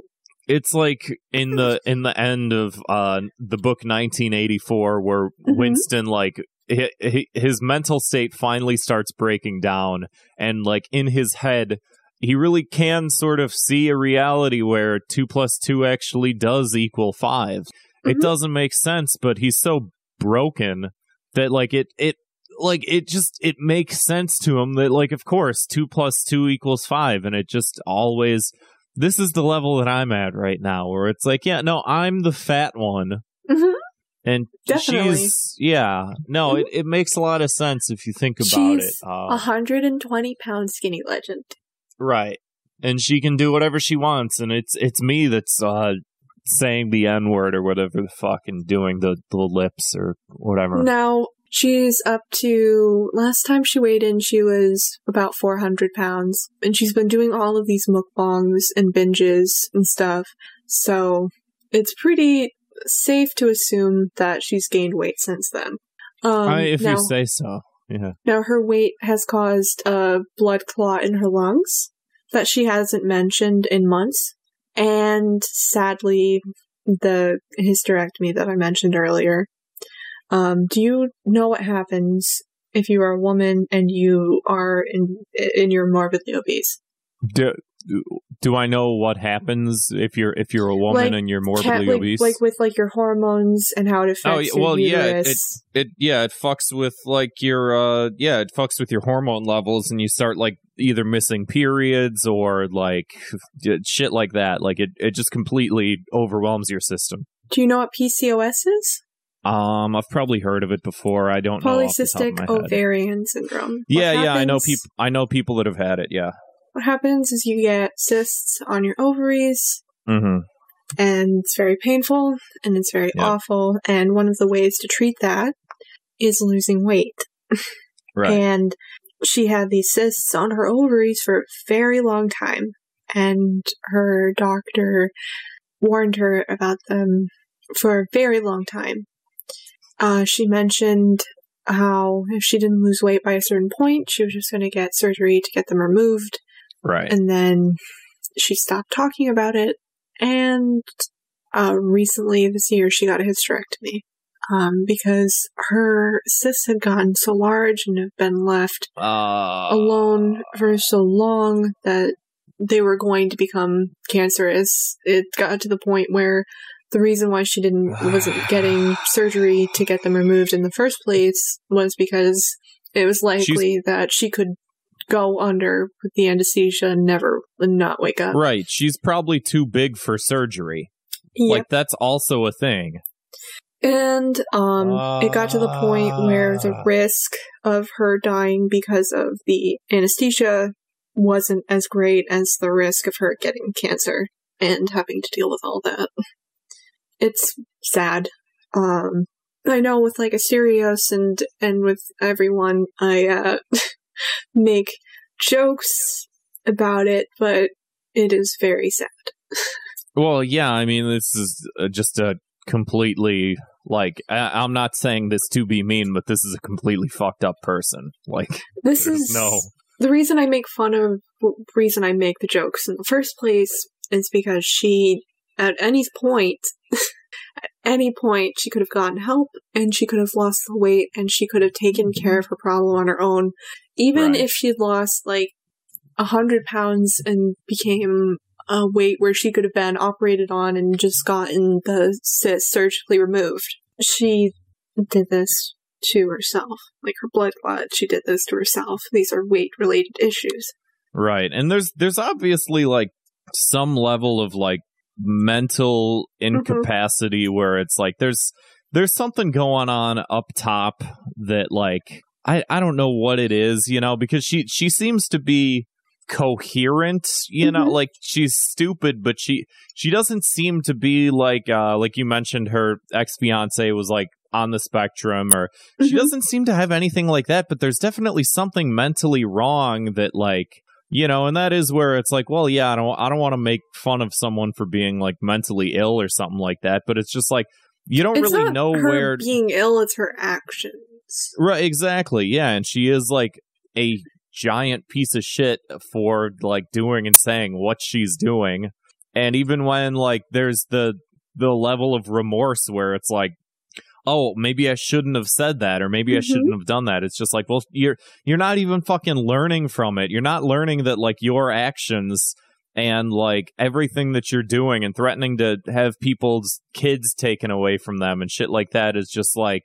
It's like in the (laughs) in the end of uh the book 1984 where Mhm. winston like hi- hi- his mental state finally starts breaking down and like in his head he really can sort of see a reality where 2 plus 2 actually does equal 5 it Mhm. doesn't make sense but he's so broken that like it it like it just it makes sense to him that like of course 2 plus 2 equals 5 and it just always this is the level that I'm at right now where it's like yeah no I'm the fat one Mhm. and Definitely. she's yeah no Mhm. it, it makes a lot of sense if you think about She's it uh, A 120 pound skinny legend. right and she can do whatever she wants and it's it's me that's uh saying the n word or whatever the fuck and doing the the lips or whatever Now, she's up to, last time she weighed in, she was about 400 pounds. And she's been doing all of these mukbangs and binges and stuff. So, it's pretty safe to assume that she's gained weight since then. Um, I, if now, you say so yeah now, her weight has caused a blood clot in her lungs that she hasn't mentioned in months. And sadly, the hysterectomy that I mentioned earlier. Um, do you know what happens if you are a woman and you are in in your morbidly obese? do, do I know what happens if you're if you're a woman Like, and you're morbidly like, obese? like with like your hormones and how it affects Oh, yeah, your well, yeah, uterus. it yeah, it fucks with like your uh yeah, it fucks with your hormone levels and you start like either missing periods or like shit like that. Like it it just completely overwhelms your system. do you know what PCOS is? Um I've probably heard of it before. I don't know off the top of Polycystic ovarian syndrome. Yeah, yeah, I know people I know people that have had it, yeah. What happens is you get cysts on your ovaries, Mhm. and it's very painful and it's very Yeah. awful. And one of the ways to treat that is losing weight. (laughs) Right. And she had these cysts on her ovaries for a very long time. And her doctor warned her about them for a very long time. Uh, she mentioned how if she didn't lose weight by a certain point, she was just going to get surgery to get them removed. right. And then she stopped talking about it. And uh, recently this year, she got a hysterectomy um, because her cysts had gotten so large and have been left Uh, alone for so long that they were going to become cancerous. It got to the point where the reason why she didn't wasn't getting (sighs) surgery to get them removed in the first place was because it was likely that she could go under with the anesthesia and never and not wake up. Right. She's probably too big for surgery. Yep. Like that's also a thing. And um, it got to the point where the Ah. risk of her dying because of the anesthesia wasn't as great as the risk of her getting cancer and having to deal with all that. It's sad. Um, I know with like Asterios and and with everyone, I uh, (laughs) make jokes about it, but it is very sad. Well, yeah, I mean, this is uh, just a completely like I- I'm not saying this to be mean, but this is a completely fucked up person. (laughs) Like, This is no the reason I make fun of reason I make the jokes in the first place is because she at any point at (laughs) any point she could have gotten help and she could have lost the weight and she could have taken mm-hmm. care of her problem on her own even Right. if she'd lost like a hundred pounds and became a weight where she could have been operated on and just gotten the cyst surgically removed. She did this to herself. Like her blood clot, she did this to herself. These are weight related issues. Right. And there's there's obviously like some level of like mental incapacity where it's like there's there's something going on up top that like I I don't know what it is, you know, because she she seems to be coherent, you know, Mhm. like she's stupid but she she doesn't seem to be like uh like you mentioned her ex-fiance was like on the spectrum or she Mhm. doesn't seem to have anything like that, but there's definitely something mentally wrong that like you know, and that is where it's like, well, yeah, I don't I don't want to make fun of someone for being like mentally ill or something like that, but it's just like you don't It's really not know her where being ill, it's her actions. Right, exactly. Yeah, and she is like a giant piece of shit for like doing and saying what she's doing. And even when like there's the the level of remorse where it's like oh, maybe I shouldn't have said that or maybe I Mhm. shouldn't have done that. It's just like, well, you're you're not even fucking learning from it. You're not learning that like your actions and like everything that you're doing and threatening to have people's kids taken away from them and shit like that is just like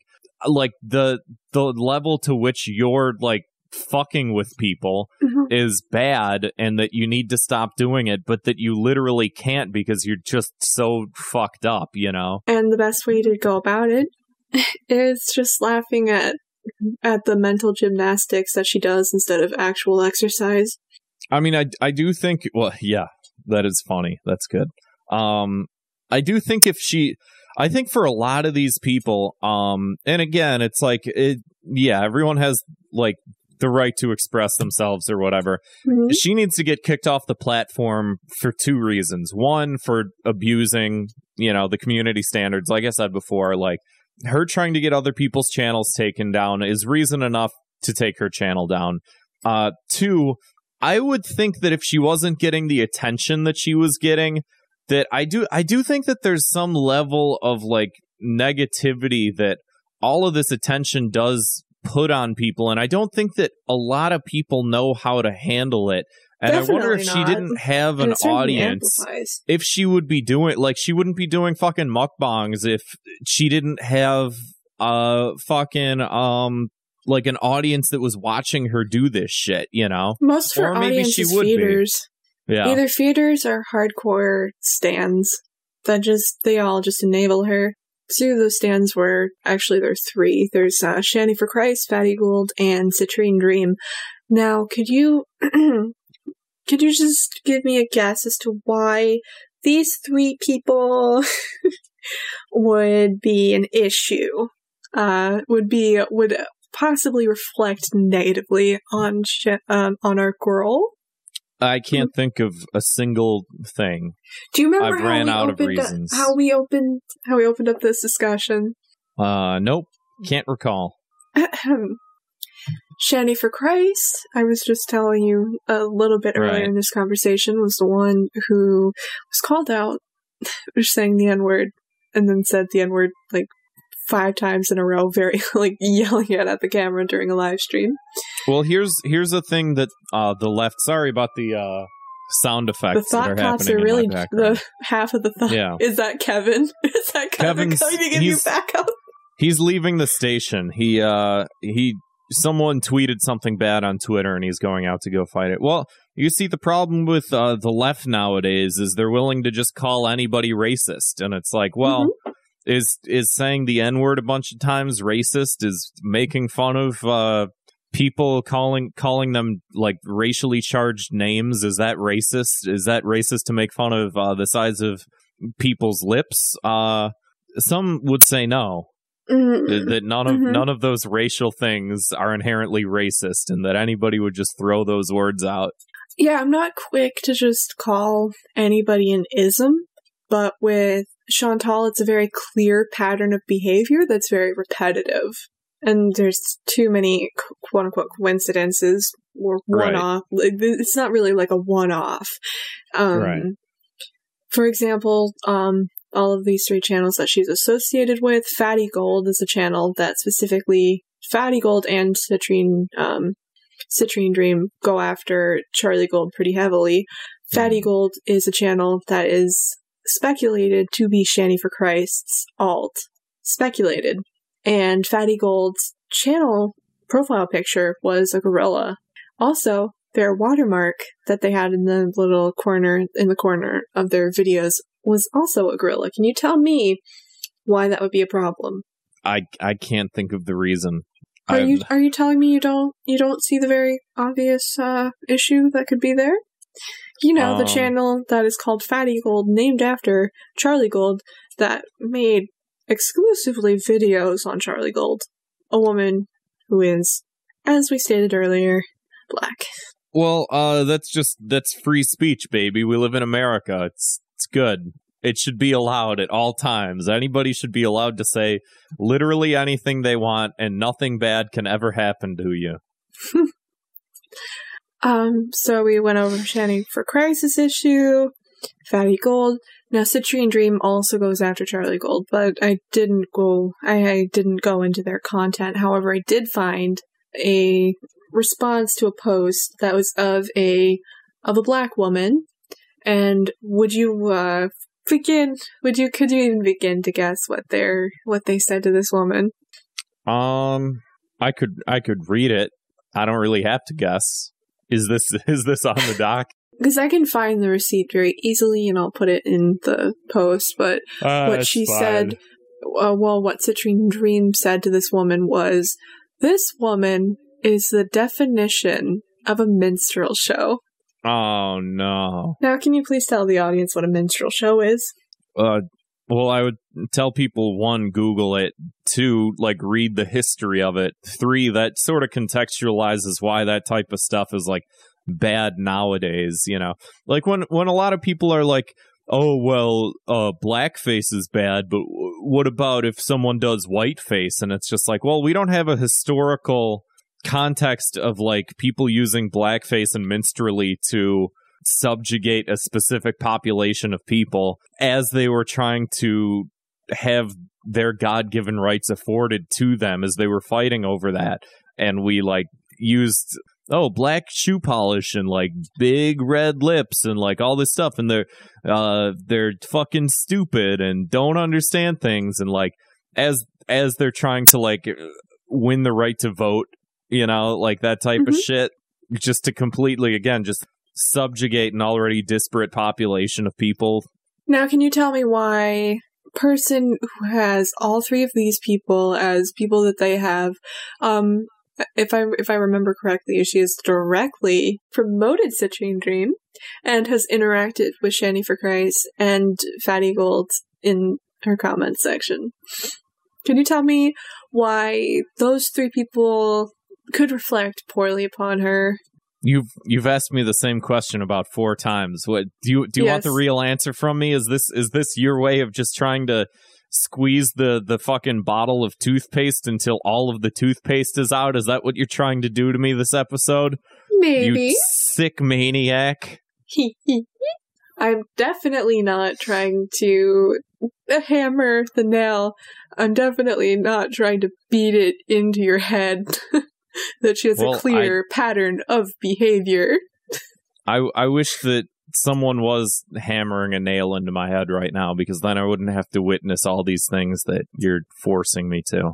like the the level to which you're like fucking with people Mhm. is bad and that you need to stop doing it but that you literally can't because you're just so fucked up you know And the best way to go about it (laughs) is just laughing at at the mental gymnastics that she does instead of actual exercise. I mean, I I do think. Well, yeah, that is funny. That's good. Um, I do think if she, I think for a lot of these people, um, and again, it's like it. Yeah, everyone has like the right to express themselves or whatever. Mhm. She needs to get kicked off the platform for two reasons. One, for abusing, you know, the community standards. Like I said before, like her trying to get other people's channels taken down is reason enough to take her channel down. Uh, two, I would think that if she wasn't getting the attention that she was getting, that I do, I do think that there's some level of like negativity that all of this attention does put on people, and I don't think that a lot of people know how to handle it. And I wonder if Definitely she didn't have an audience amplifies. if she would be doing like she wouldn't be doing fucking mukbangs if she didn't have uh fucking um like an audience that was watching her do this shit, you know? Most of her Or maybe audience she is would be. Yeah. Either feeders or hardcore stands that just they all just enable her. Two of those stands were actually there's three. There's uh, Shani for Christ, Fatty Gold, and Citrine Dream. Now, could you (clears throat) could you just give me a guess as to why these three people (laughs) would be an issue? Uh, would be would possibly reflect negatively on Sh- um, on our girl. I can't think of a single thing. Do you remember I've how ran we out of opened reasons. how we opened how we opened up this discussion? Uh nope. Can't recall. (laughs) Shani for Christ, I was just telling you a little bit earlier Right. in this conversation, was the one who was called out for (laughs) saying the N word and then said the N word like five times in a row, very (laughs) like yelling it at the camera during a live stream. Well, here's here's a thing that uh the left sorry about the uh sound The effects that thought are cops are really in my background. the half of the thought. Yeah. Is that Kevin? (laughs) Is that Kevin Kevin's- coming to give you backup? he's leaving the station. He uh he someone tweeted something bad on Twitter and he's going out to go fight it. Well, you see the problem with uh the left nowadays is they're willing to just call anybody racist. And it's like, well, is is saying the n-word a bunch of times racist? Is making fun of uh people calling calling them like racially charged names? Is that racist? Is that racist to make fun of uh the size of people's lips? Uh some would say no Mm, that, none of Mhm. none of those racial things are inherently racist and that anybody would just throw those words out Yeah, I'm not quick to just call anybody an ism, but with Chantal, it's a very clear pattern of behavior that's very repetitive. And there's too many quote unquote coincidences or one off. It's not really like a one off. Um, Right. For example, um, all of these three channels that she's associated with, Fatty Gold is a channel that specifically Fatty Gold and Citrine um, Citrine Dream go after Charlie Gold pretty heavily. Fatty Gold is a channel that is speculated to be Shani for Christ's alt. Speculated. And Fatty Gold's channel profile picture was a gorilla. Also, their watermark that they had in the little corner in the corner of their videos was also a gorilla. Can you tell me why that would be a problem? I I can't think of the reason. Are I've- you are you telling me you don't you don't see the very obvious uh, issue that could be there? You know, the Um. channel that is called Fatty Gold, named after Charlie Gold, that made exclusively videos on Charlie Gold, a woman who is, as we stated earlier, black. Well, uh, that's just that's free speech, baby. We live in America. It's it's good. It should be allowed at all times. Anybody should be allowed to say literally anything they want, and nothing bad can ever happen to you. (laughs) Um, so we went over Shani for Christ's issue, Fatty Gold. Now Citrine Dream also goes after Charlie Gold, but I didn't go I, I didn't go into their content. However, I did find a response to a post that was of a of a black woman. And would you uh begin would you could you even begin to guess what they're what they said to this woman? Um, I could I could read it. I don't really have to guess. Is this (laughs) is this on the doc? Because I can find the receipt very easily and I'll put it in the post, but Uh, what she said, uh, well, what Citrine Dream said to this woman was, This woman is the definition of a minstrel show. Oh no. Now, can you please tell the audience what a minstrel show is? Uh, well, I would tell people one, Google it. Two, like read the history of it. Three, that sort of contextualizes why that type of stuff is like bad nowadays. You know, like when when a lot of people are like, "Oh well, uh, blackface is bad," but w- what about if someone does whiteface? And it's just like, well, we don't have a historical context of like people using blackface and minstrelly to subjugate a specific population of people as they were trying to have their god-given rights afforded to them as they were fighting over that. And we like used oh black shoe polish and like big red lips and like all this stuff. And they're uh they're fucking stupid and don't understand things. And like as as they're trying to like win the right to vote you know like that type of Mhm. shit just to completely again just subjugate an already disparate population of people Now, can you tell me why person who has all three of these people as people that they have, um, if I if I remember correctly, she has directly promoted Citrine Dream and has interacted with Shani for Christ and Fatty Gold in her comment section. Can you tell me why those three people could reflect poorly upon her? You've you've asked me the same question about four times. What do you do? You want the real answer from me? Is this is this your way of just trying to squeeze the the fucking bottle of toothpaste until all of the toothpaste is out? Is that what you're trying to do to me this episode? Maybe. You sick maniac. (laughs) I'm definitely not trying to hammer the nail. I'm definitely not trying to beat it into your head (laughs) (laughs) that she has Well, a clear pattern of behavior. (laughs) I I wish that someone was hammering a nail into my head right now because then I wouldn't have to witness all these things that you're forcing me to.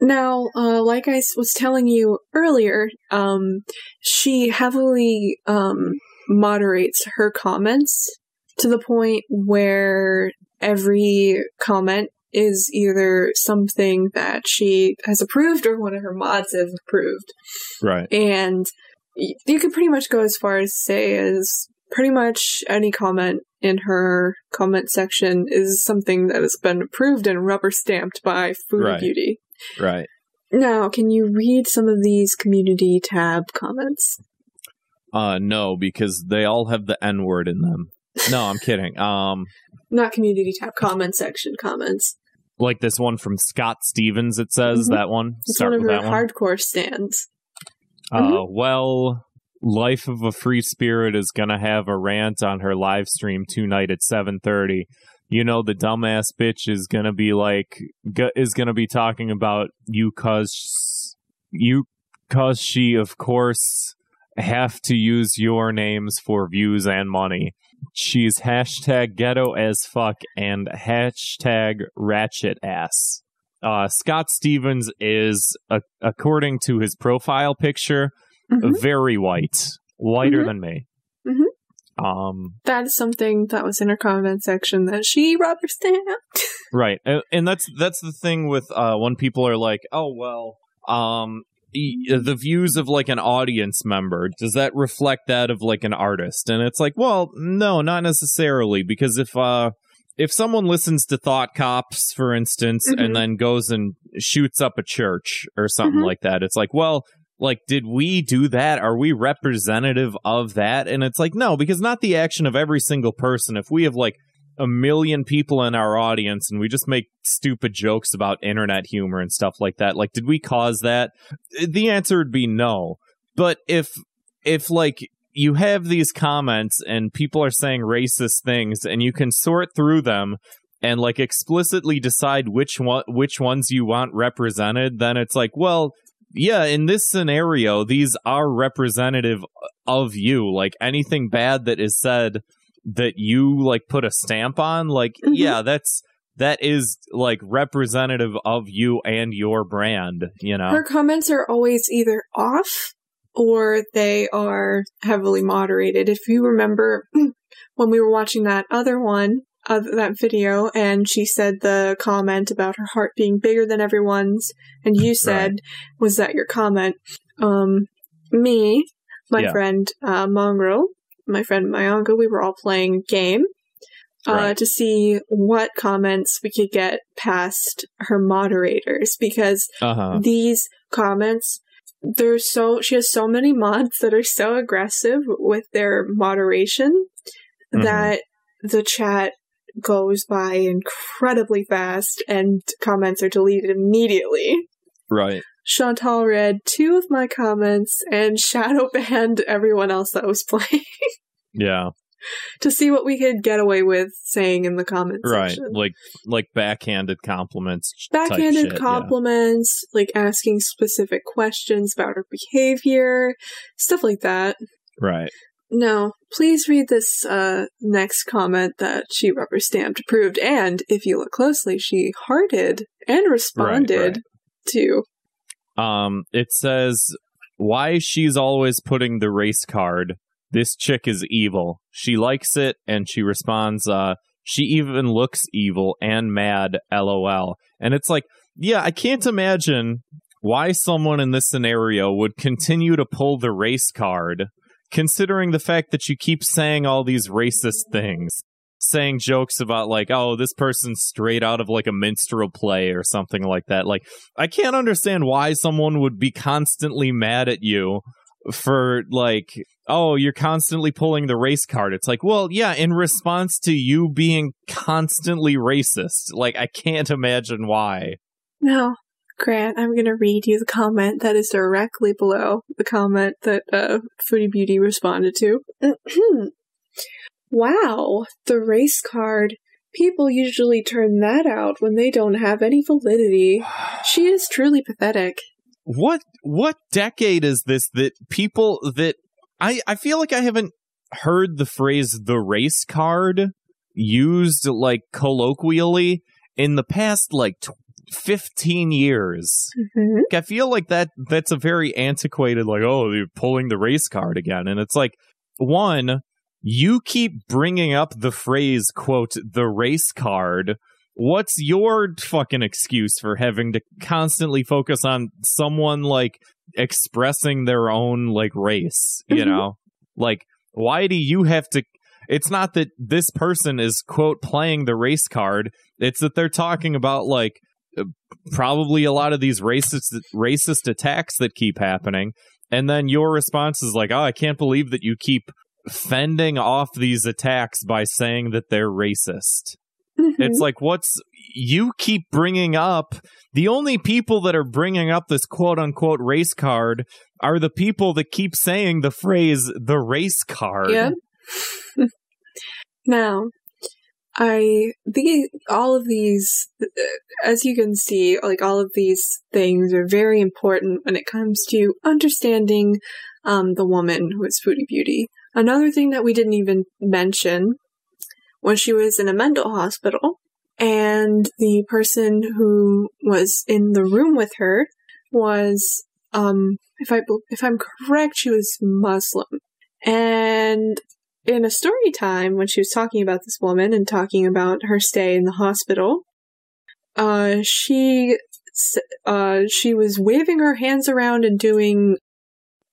Now, uh, like I was telling you earlier, um, she heavily um, moderates her comments to the point where every comment is either something that she has approved or one of her mods have approved. Right. And you could pretty much go as far as say as pretty much any comment in her comment section is something that has been approved and rubber stamped by Food Right. Beauty. Right. Now, can you read some of these community tab comments? Uh no, because they all have the N word in them. No, I'm kidding. Um (laughs) Not community tab, comment section comments. Like this one from Scott Stevens it says Mhm. that one. It's Start one of with her that one. hardcore stands. Uh well, Life of a Free Spirit is going to have a rant on her live stream tonight at 7:30. You know the dumbass bitch is going to be like g- is to be talking about you cuz you Because she, of course, have to use your names for views and money. She's hashtag ghetto as fuck and hashtag ratchet ass. Uh, Scott Stevens is, uh, according to his profile picture, Mhm. very white, whiter Mhm. than me. Mhm. Um, That is something that was in her comment section that she rubber stamped. (laughs) right, and, and that's that's the thing with uh, when people are like, "Oh well, um, the views of like an audience member does that reflect that of like an artist?" And it's like, well, no, not necessarily, because if uh, if someone listens to Thought Cops, for instance, Mhm. and then goes and shoots up a church or something Mhm. like that, it's like, well, like, did we do that? Are we representative of that? And it's like, no, because not the action of every single person. If we have like a million people in our audience and we just make stupid jokes about internet humor and stuff like that, like, did we cause that? The answer would be no. But if, if like, you have these comments and people are saying racist things and you can sort through them and like explicitly decide which one which ones you want represented then it's like well yeah in this scenario these are representative of you like anything bad that is said that you like put a stamp on like Mhm. yeah that's that is like representative of you and your brand you know Her comments are always either off or they are heavily moderated. If you remember (clears throat) when we were watching that other one, of that video, and she said the comment about her heart being bigger than everyone's, and you (laughs) said, was that your comment? Um, me, my Yeah. friend uh, Monroe, my friend Mayanga, we were all playing a game uh, Right. to see what comments we could get past her moderators because uh-huh these comments they're so she has so many mods that are so aggressive with their moderation Mhm. that the chat goes by incredibly fast and comments are deleted immediately. right Chantal read two of my comments and (laughs) shadow banned everyone else that was playing yeah to see what we could get away with saying in the comments right section. like like backhanded compliments backhanded shit, yeah. compliments, like asking specific questions about her behavior, stuff like that. right Now, please read this uh, next comment that she rubber stamped approved, and if you look closely, she hearted and responded to. Um, it says why she's always putting the race card. This chick is evil. She likes it, and she responds, uh, she even looks evil and mad, lol. And it's like, yeah, I can't imagine why someone in this scenario would continue to pull the race card, considering the fact that you keep saying all these racist things. Saying jokes about like, oh, this person's straight out of like a minstrel play or something like that. Like, I can't understand why someone would be constantly mad at you for like, oh, you're constantly pulling the race card. It's like, well, yeah, in response to you being constantly racist. Like, I can't imagine why. no Grant, I'm going to read you the comment that is directly below the comment that uh, Foodie Beauty responded to. (clears throat) wow, the race card. People usually turn that out when they don't have any validity. She (sighs) is truly pathetic. What what decade is this that people that I I feel like I haven't heard the phrase the race card used like colloquially in the past like tw 15 years. Mhm. Like, I feel like that that's a very antiquated like oh you're pulling the race card again and it's like one you keep bringing up the phrase quote the race card. What's your fucking excuse for having to constantly focus on someone like expressing their own like race you Mhm. know? Like why do you have to it's not that this person is quote playing the race card. It's that they're talking about like uh, probably a lot of these racist racist attacks that keep happening. And then your response is like oh i can't believe that you keep fending off these attacks by saying that they're racist it's like what's you keep bringing up the only people that are bringing up this quote unquote race card are the people that keep saying the phrase the race card Yep. (laughs) now, I the all of these, uh, as you can see, like all of these things are very important when it comes to understanding um, the woman who is Foodie Beauty. Another thing that we didn't even mention when she was in a mental hospital, and the person who was in the room with her was, um, if I if I'm correct, she was Muslim, and in a story time when she was talking about this woman and talking about her stay in the hospital, uh, she uh, she was waving her hands around and doing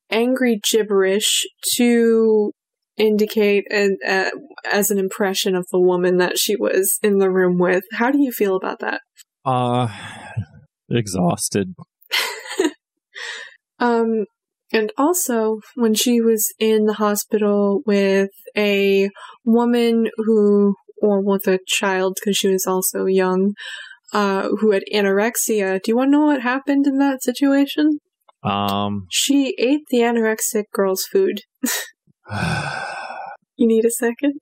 angry gibberish to indicate an, uh, as an impression of the woman that she was in the room with. How do you feel about that? Uh, exhausted. (laughs) Um, and also, when she was in the hospital with a woman who, or with a child, because she was also young, uh, who had anorexia, do you want to know what happened in that situation? Um, She ate the anorexic girl's food. (sighs) You need a second?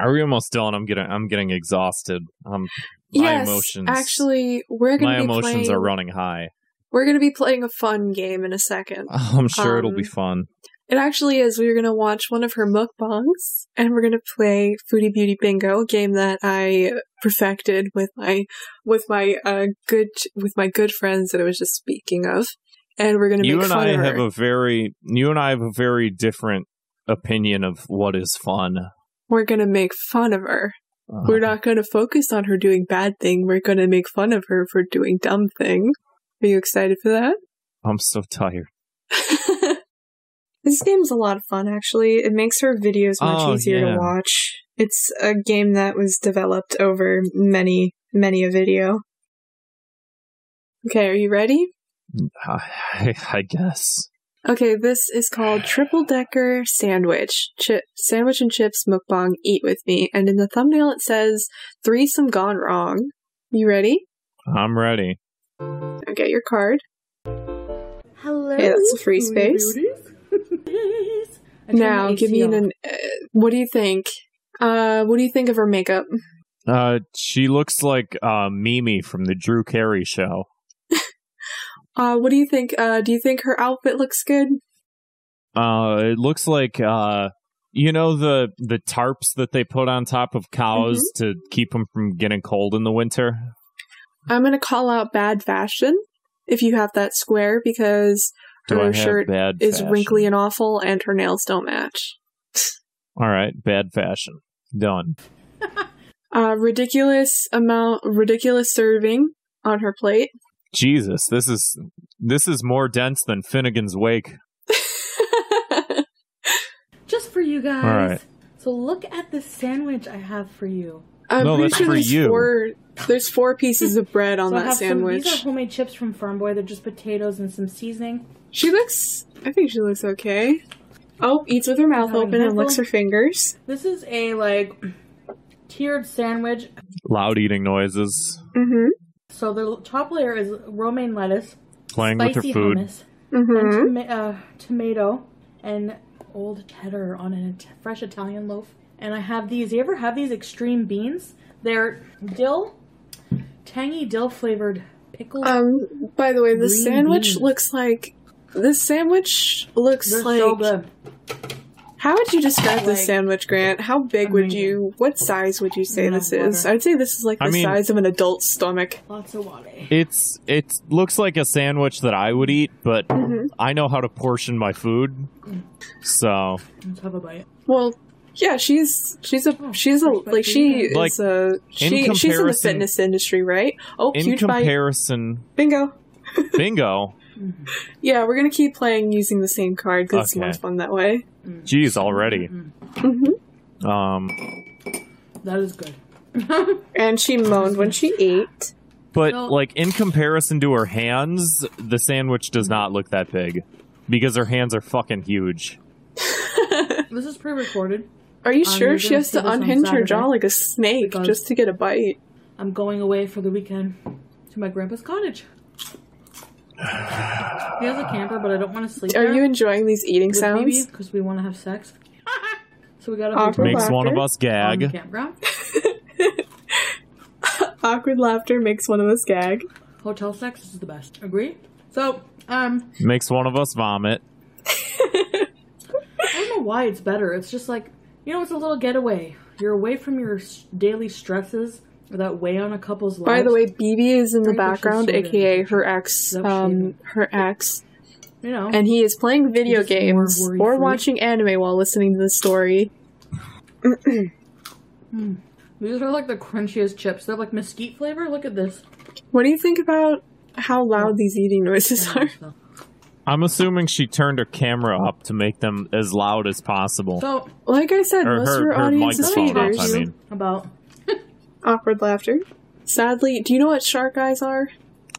are we almost done? I'm getting, I'm getting exhausted. Um, my yes, emotions, actually, we're gonna my be emotions playing, are running high. We're gonna be playing a fun game in a second. (laughs) I'm sure it'll be Um, fun. It actually is. We're gonna watch one of her mukbangs, and we're gonna play Foodie Beauty Bingo, a game that I perfected with my with my uh good with my good friends that I was just speaking of, and we're gonna You and I of have her. a very, you and I have a very different opinion of what is fun. we're gonna make fun of her. Uh, We're not gonna focus on her doing bad thing. We're gonna make fun of her for doing dumb thing. Are you excited for that? I'm so tired. (laughs) this game's a lot of fun, actually. It makes her videos much Oh, easier yeah. to watch. It's a game that was developed over many, many a video. Okay, are you ready? I, (laughs) I guess. Okay, this is called Triple Decker Sandwich. Chip, sandwich and chips mukbang, eat with me. And in the thumbnail it says, threesome gone wrong. You ready? I'm ready. Get your card. Hello. Okay, that's a free space. (laughs) Now, give me an. Uh, what do you think? Uh, what do you think of her makeup? Uh, she looks like uh, Mimi from the Drew Carey show. Uh, what do you think? Uh, do you think her outfit looks good? Uh, it looks like uh, you know the the tarps that they put on top of cows Mm-hmm. to keep them from getting cold in the winter. I'm gonna call out bad fashion if you have that square because Do her shirt is fashion? wrinkly and awful and her nails don't match. (laughs) All right, bad fashion. Done. Uh, ridiculous amount, ridiculous serving on her plate. Jesus, this is this is more dense than Finnegan's Wake. (laughs) Just for you guys. All right. So look at the sandwich I have for you. I'm No, pretty that's sure for there's you. four. There's four pieces of bread on so I that have sandwich. Some, these are homemade chips from Farm Boy. They're just potatoes and some seasoning. She looks. I think she looks okay. Oh, eats with her mouth Having open and licks her fingers. This is a like tiered sandwich. Loud eating noises. Mm-hmm. So the top layer is romaine lettuce, Playing with her spicy food. hummus, Mm-hmm. and toma- uh, tomato, and old cheddar on a t- fresh Italian loaf. And I have these. You ever have these extreme beans? They're dill, tangy dill flavored pickled. Um. By the way, this sandwich beans. looks like. This sandwich looks They're like. so good. How would you describe this sandwich, Grant? How big would you? What size would you say Enough this is? water. I'd say this is like the I mean- size of an adult's stomach. Lots of water. It's it looks like a sandwich that I would eat, but Mhm. I know how to portion my food. So Let's have a bite. Well, yeah, she's she's a Oh, she's a like she. Like, is a she she's in the fitness industry, right? Oh, in huge bite, comparison, bingo. (laughs) bingo. Yeah, we're gonna keep playing using the same card because it's more fun that way. Geez, already. hmm Um, That is good. (laughs) And she moaned when she ate. but So- like in comparison to her hands, the sandwich does not look that big because her hands are fucking huge. (laughs) This is pre-recorded. Are you Um, sure you're she has to unhinge her jaw like a snake because- just to get a bite? I'm going away for the weekend to my grandpa's cottage. He has a camper, but I don't want to sleep Are there you enjoying these eating sounds? because we want to have sex. (laughs) so we got to Awkward be Makes one of us gag. campground. (laughs) Awkward laughter makes one of us gag. Hotel sex is the best. Agree? So, um, Makes one of us vomit. I don't know why it's better. It's just like, you know, it's a little getaway. You're away from your daily stresses that weigh on a couple's lives. By the way, BB is in the background, aka her ex, um, her ex, you know, and he is playing video games or watching anime while listening to the story. these are like the crunchiest chips. They're like mesquite flavor. Look at this. What do you think about how loud these eating noises are? I'm assuming she turned her camera up to make them as loud as possible. So, Like I said, or most of her, her her audience is microphone feeders. I mean. about Awkward laughter. Sadly, do you know what shark eyes are?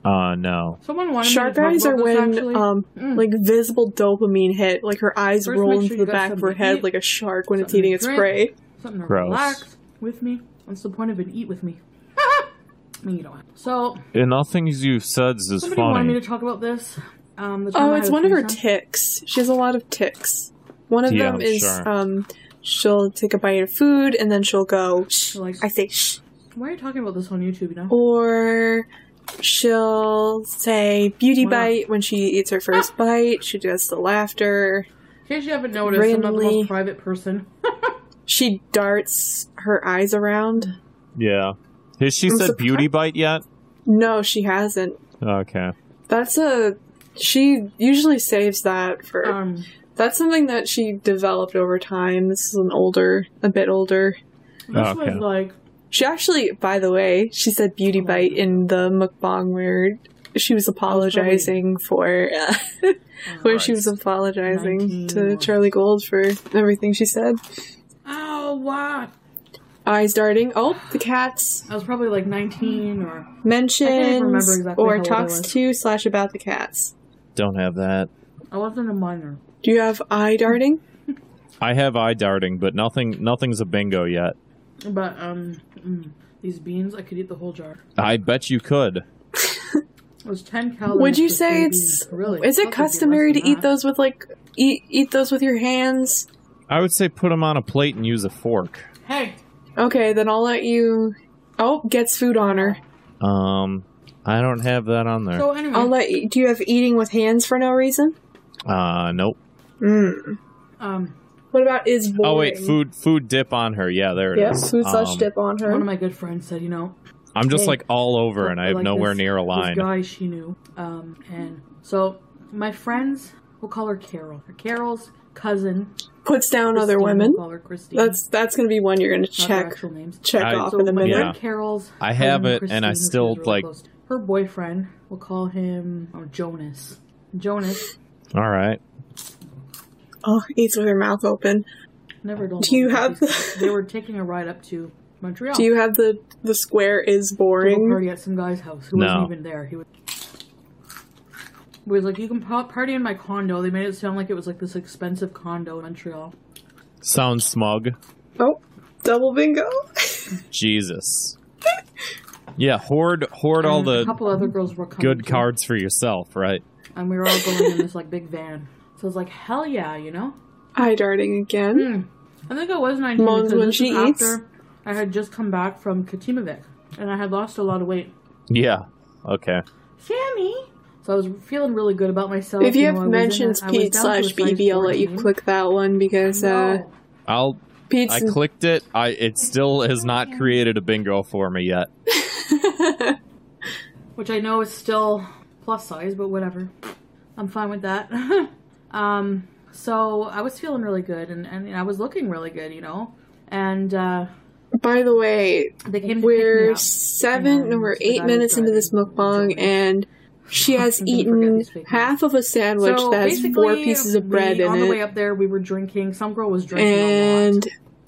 Uh, no. someone wanted Shark me to eyes are when actually. um Mm. like visible dopamine hit, like her eyes First, roll make into sure the got back of her something to head eat, like a shark when it's something to eating its drink. prey. something to Gross. relax with me. What's the point of an eat with me? (laughs) I mean, you don't have. So, And nothing you said is somebody wanted me funny. to talk about this. Um, the time Oh, I it's had a one of her threesome. ticks. She has a lot of ticks. One of Yeah, them is sure. um she'll take a bite of food and then she'll go shh. Like- I say shh. Why are you talking about this on YouTube? You know. Or she'll say beauty Wow. bite when she eats her first bite. She does the laughter. In case you haven't noticed, I'm not the most private person. (laughs) She darts her eyes around. Yeah. Has she I'm said surprised- beauty bite yet? No, she hasn't. Okay. That's a she usually saves that for Um, that's something that she developed over time. This is an older, a bit older. this Okay. was like She actually, by the way, she said beauty bite in the mukbang where she was apologizing for uh, where she was apologizing 19 to Charlie Gold for everything she said. Oh, wow. Eyes darting. Oh, the cats I was probably like 19 or. mentions exactly or talks to slash about the cats. Don't have that. I wasn't a minor. Do you have eye darting? (laughs) I have eye darting, but nothing. Nothing's a bingo yet. But, um, mm, these beans, I could eat the whole jar. I bet you could. It was 10 calories. Would you say it's beans. Really? is it thought it'd be customary to than eat that. those with like eat eat those with your hands? I would say put them on a plate and use a fork. Hey, Okay, then I'll let you. Oh, gets food on her. Um, I don't have that on there. so anyway. I'll let you. Do you have eating with hands for no reason? Uh, nope. Mm. um, What about is boring? Oh wait, food food dip on her. Yeah, there it is. Yeah, food slash Um, dip on her. one of my good friends said, you know, I'm just Okay. like all over, and I have like nowhere this- near a This line. guy she knew. Um, and so my friends, we'll call her Carol. Carol's cousin. Puts down other women. We'll call her Christine. That's that's gonna be one you're gonna Not check actual names. check I- off So in a minute. Yeah. Carol's. I have cousin it, and I Christine, who she still, really like- close her boyfriend. We'll call him oh, Jonas. Jonas All right. Oh, eats with her mouth open. never told. Do you have- these- They were taking a ride up to Montreal. Do you have the the square is to a boring? party at some guy's house who No. wasn't even there. He was. He was like, you can party in my condo. They made it sound like it was like this expensive condo in Montreal. Sounds smug. Oh, double bingo. (laughs) Jesus. Yeah, hoard hoard all And a the couple other girls were good too. cards for yourself, right? and we were all going in this like big van. So I was like, hell yeah, you know. Eye darting again. Hmm. I think I was 19 Moans because when this she was eats? after I had just come back from Katimavik and I had lost a lot of weight. Yeah. Okay. Sammy. So I was feeling really good about myself. If you know, I have was in mentions. I was Pete down to a slash size BB, I'll let you 14. click that one because uh, No. I'll Pete's. I clicked it. I it still has not created a bingo for me yet. (laughs) which I know is still plus size, but whatever. I'm fine with that. (laughs) um, so I was feeling really good, and, and I was looking really good, you know. And uh, By the way, they came. To pick me we're seven and or the eight minutes into this mukbang, and she has I'm gonna forget eaten half of a sandwich So that has four pieces of bread we, in on the way up there, we were drinking. Some girl was drinking a lot. And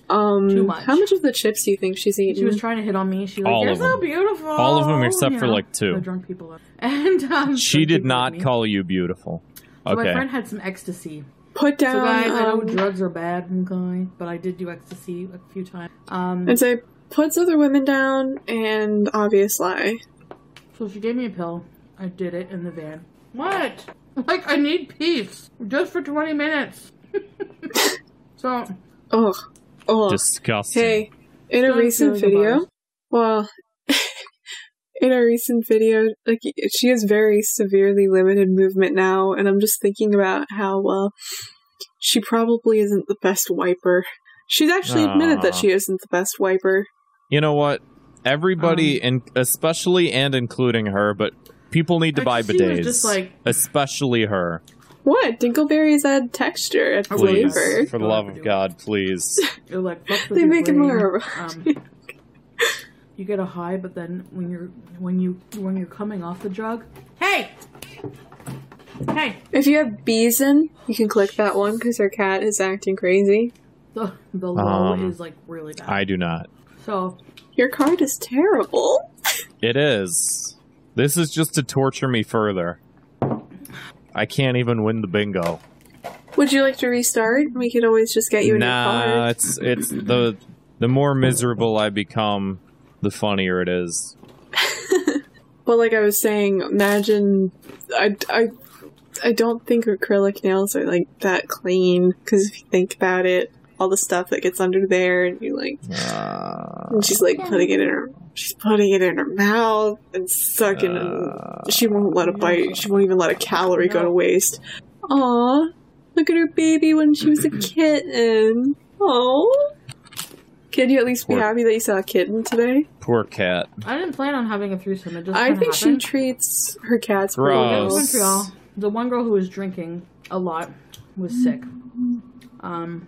um, Too much. how much of the chips do you think she's eating? She was trying to hit on me. She was All like, "You're so beautiful." All of them except You for, know, like, two. The drunk people. Are. (laughs) And um, She did not call you beautiful. So my friend had some ecstasy. Put down. So guys, I know um, drugs are bad, okay, but I did do ecstasy a few times. Um, and say puts other women down and obvious lie. so she gave me a pill. I did it in the van. What? Like I need peace just for twenty minutes. (laughs) so Ugh. Oh. Disgusting. Hey, in a recent video, well, (laughs) in a recent video, like she has very severely limited movement now, and I'm just thinking about how well she probably isn't the best wiper. She's actually admitted that she isn't the best wiper. You know what? Everybody, Um, and especially and including her, but people need to buy Ecstasy bidets. just like- especially her. What? Dinkleberries add texture at I would Please, flavor. for the love of God, please. (laughs) It like They make it more. Um, you get a high, but then when you're when you when you're coming off the drug, hey, hey, If you have bees in, you can click that one because her cat is acting crazy. the the low Um, is like really bad. I do not. so Your card is terrible. It is. This is just to torture me further. I can't even win the bingo. Would you like to restart? We could always just get you a new card. Nah, card. it's it's the the more miserable I become, the funnier it is. (laughs) But like I was saying, imagine I, I, I don't think acrylic nails are like that clean because if you think about it, all the stuff that gets under there, and you like, Uh, and she's like putting it in her, she's putting it in her mouth and sucking, Uh. and she won't let a bite. She won't even let a calorie go to waste. Aw, look at her baby when she was a kitten. Oh, can you at least be happy that you saw a kitten today? poor cat. I didn't plan on having a threesome. It just I kinda think she happened. treats her cats pretty Gross. in well. Montreal, the one girl who was drinking a lot was sick. Um,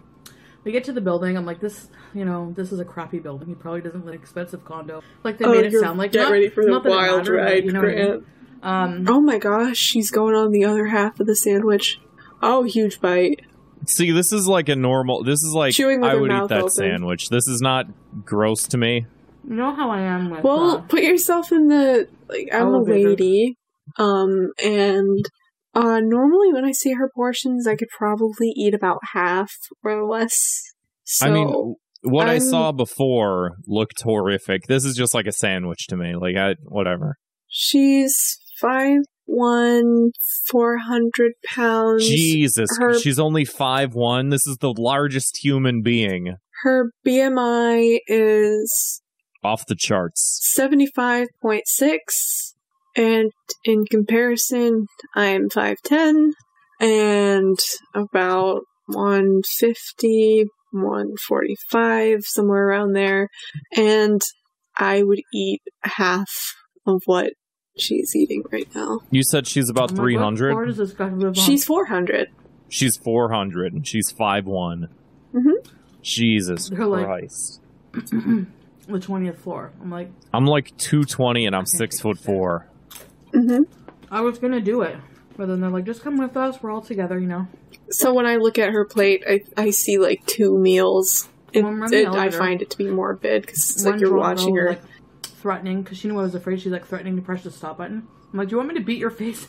we get to the building. I'm like, this, you know, this is a crappy building. He probably doesn't live in an expensive condo. Like they Oh, made it you're- sound like get not- ready for the not that it wild mattered, but, ride, you know what I mean? Grant. Um, Oh my gosh, she's going on the other half of the sandwich. Oh, huge bite. See, this is like a normal. This is like Chewing with I her would eat mouth that open. sandwich. This is not gross to me. you know how I am with. Well, uh, put yourself in the like I'm Elevator. a lady, um, and uh, normally when I see her portions, I could probably eat about half or less. So, I mean, what i I'm- saw before looked horrific. This is just like a sandwich to me. Like I, whatever. she's five one, four hundred pounds. Jesus, her- she's only five one. This is the largest human being Her BMI is off the charts. 75.6 and in comparison i'm 5'10 and about 150 145 somewhere around there and i would eat half of what she's eating right now You said she's about I'm like, three what hundred. floor does this guy live on? she's 400 She's four hundred, and she's five one. Mhm. Jesus They're like- Christ! (clears throat) the twentieth floor. I'm like, I'm like two twenty, and I'm can't six foot this. four. hmm I was gonna do it, but then they're like, just come with us. We're all together, you know. so when i look at her plate i, I see like two meals it, Well, I'm it- I elevator. find it to be morbid because it's One like you're drunk watching girl her like threatening because she knew I was afraid. She's like threatening to press the stop button. I'm like, do you want me to beat your face?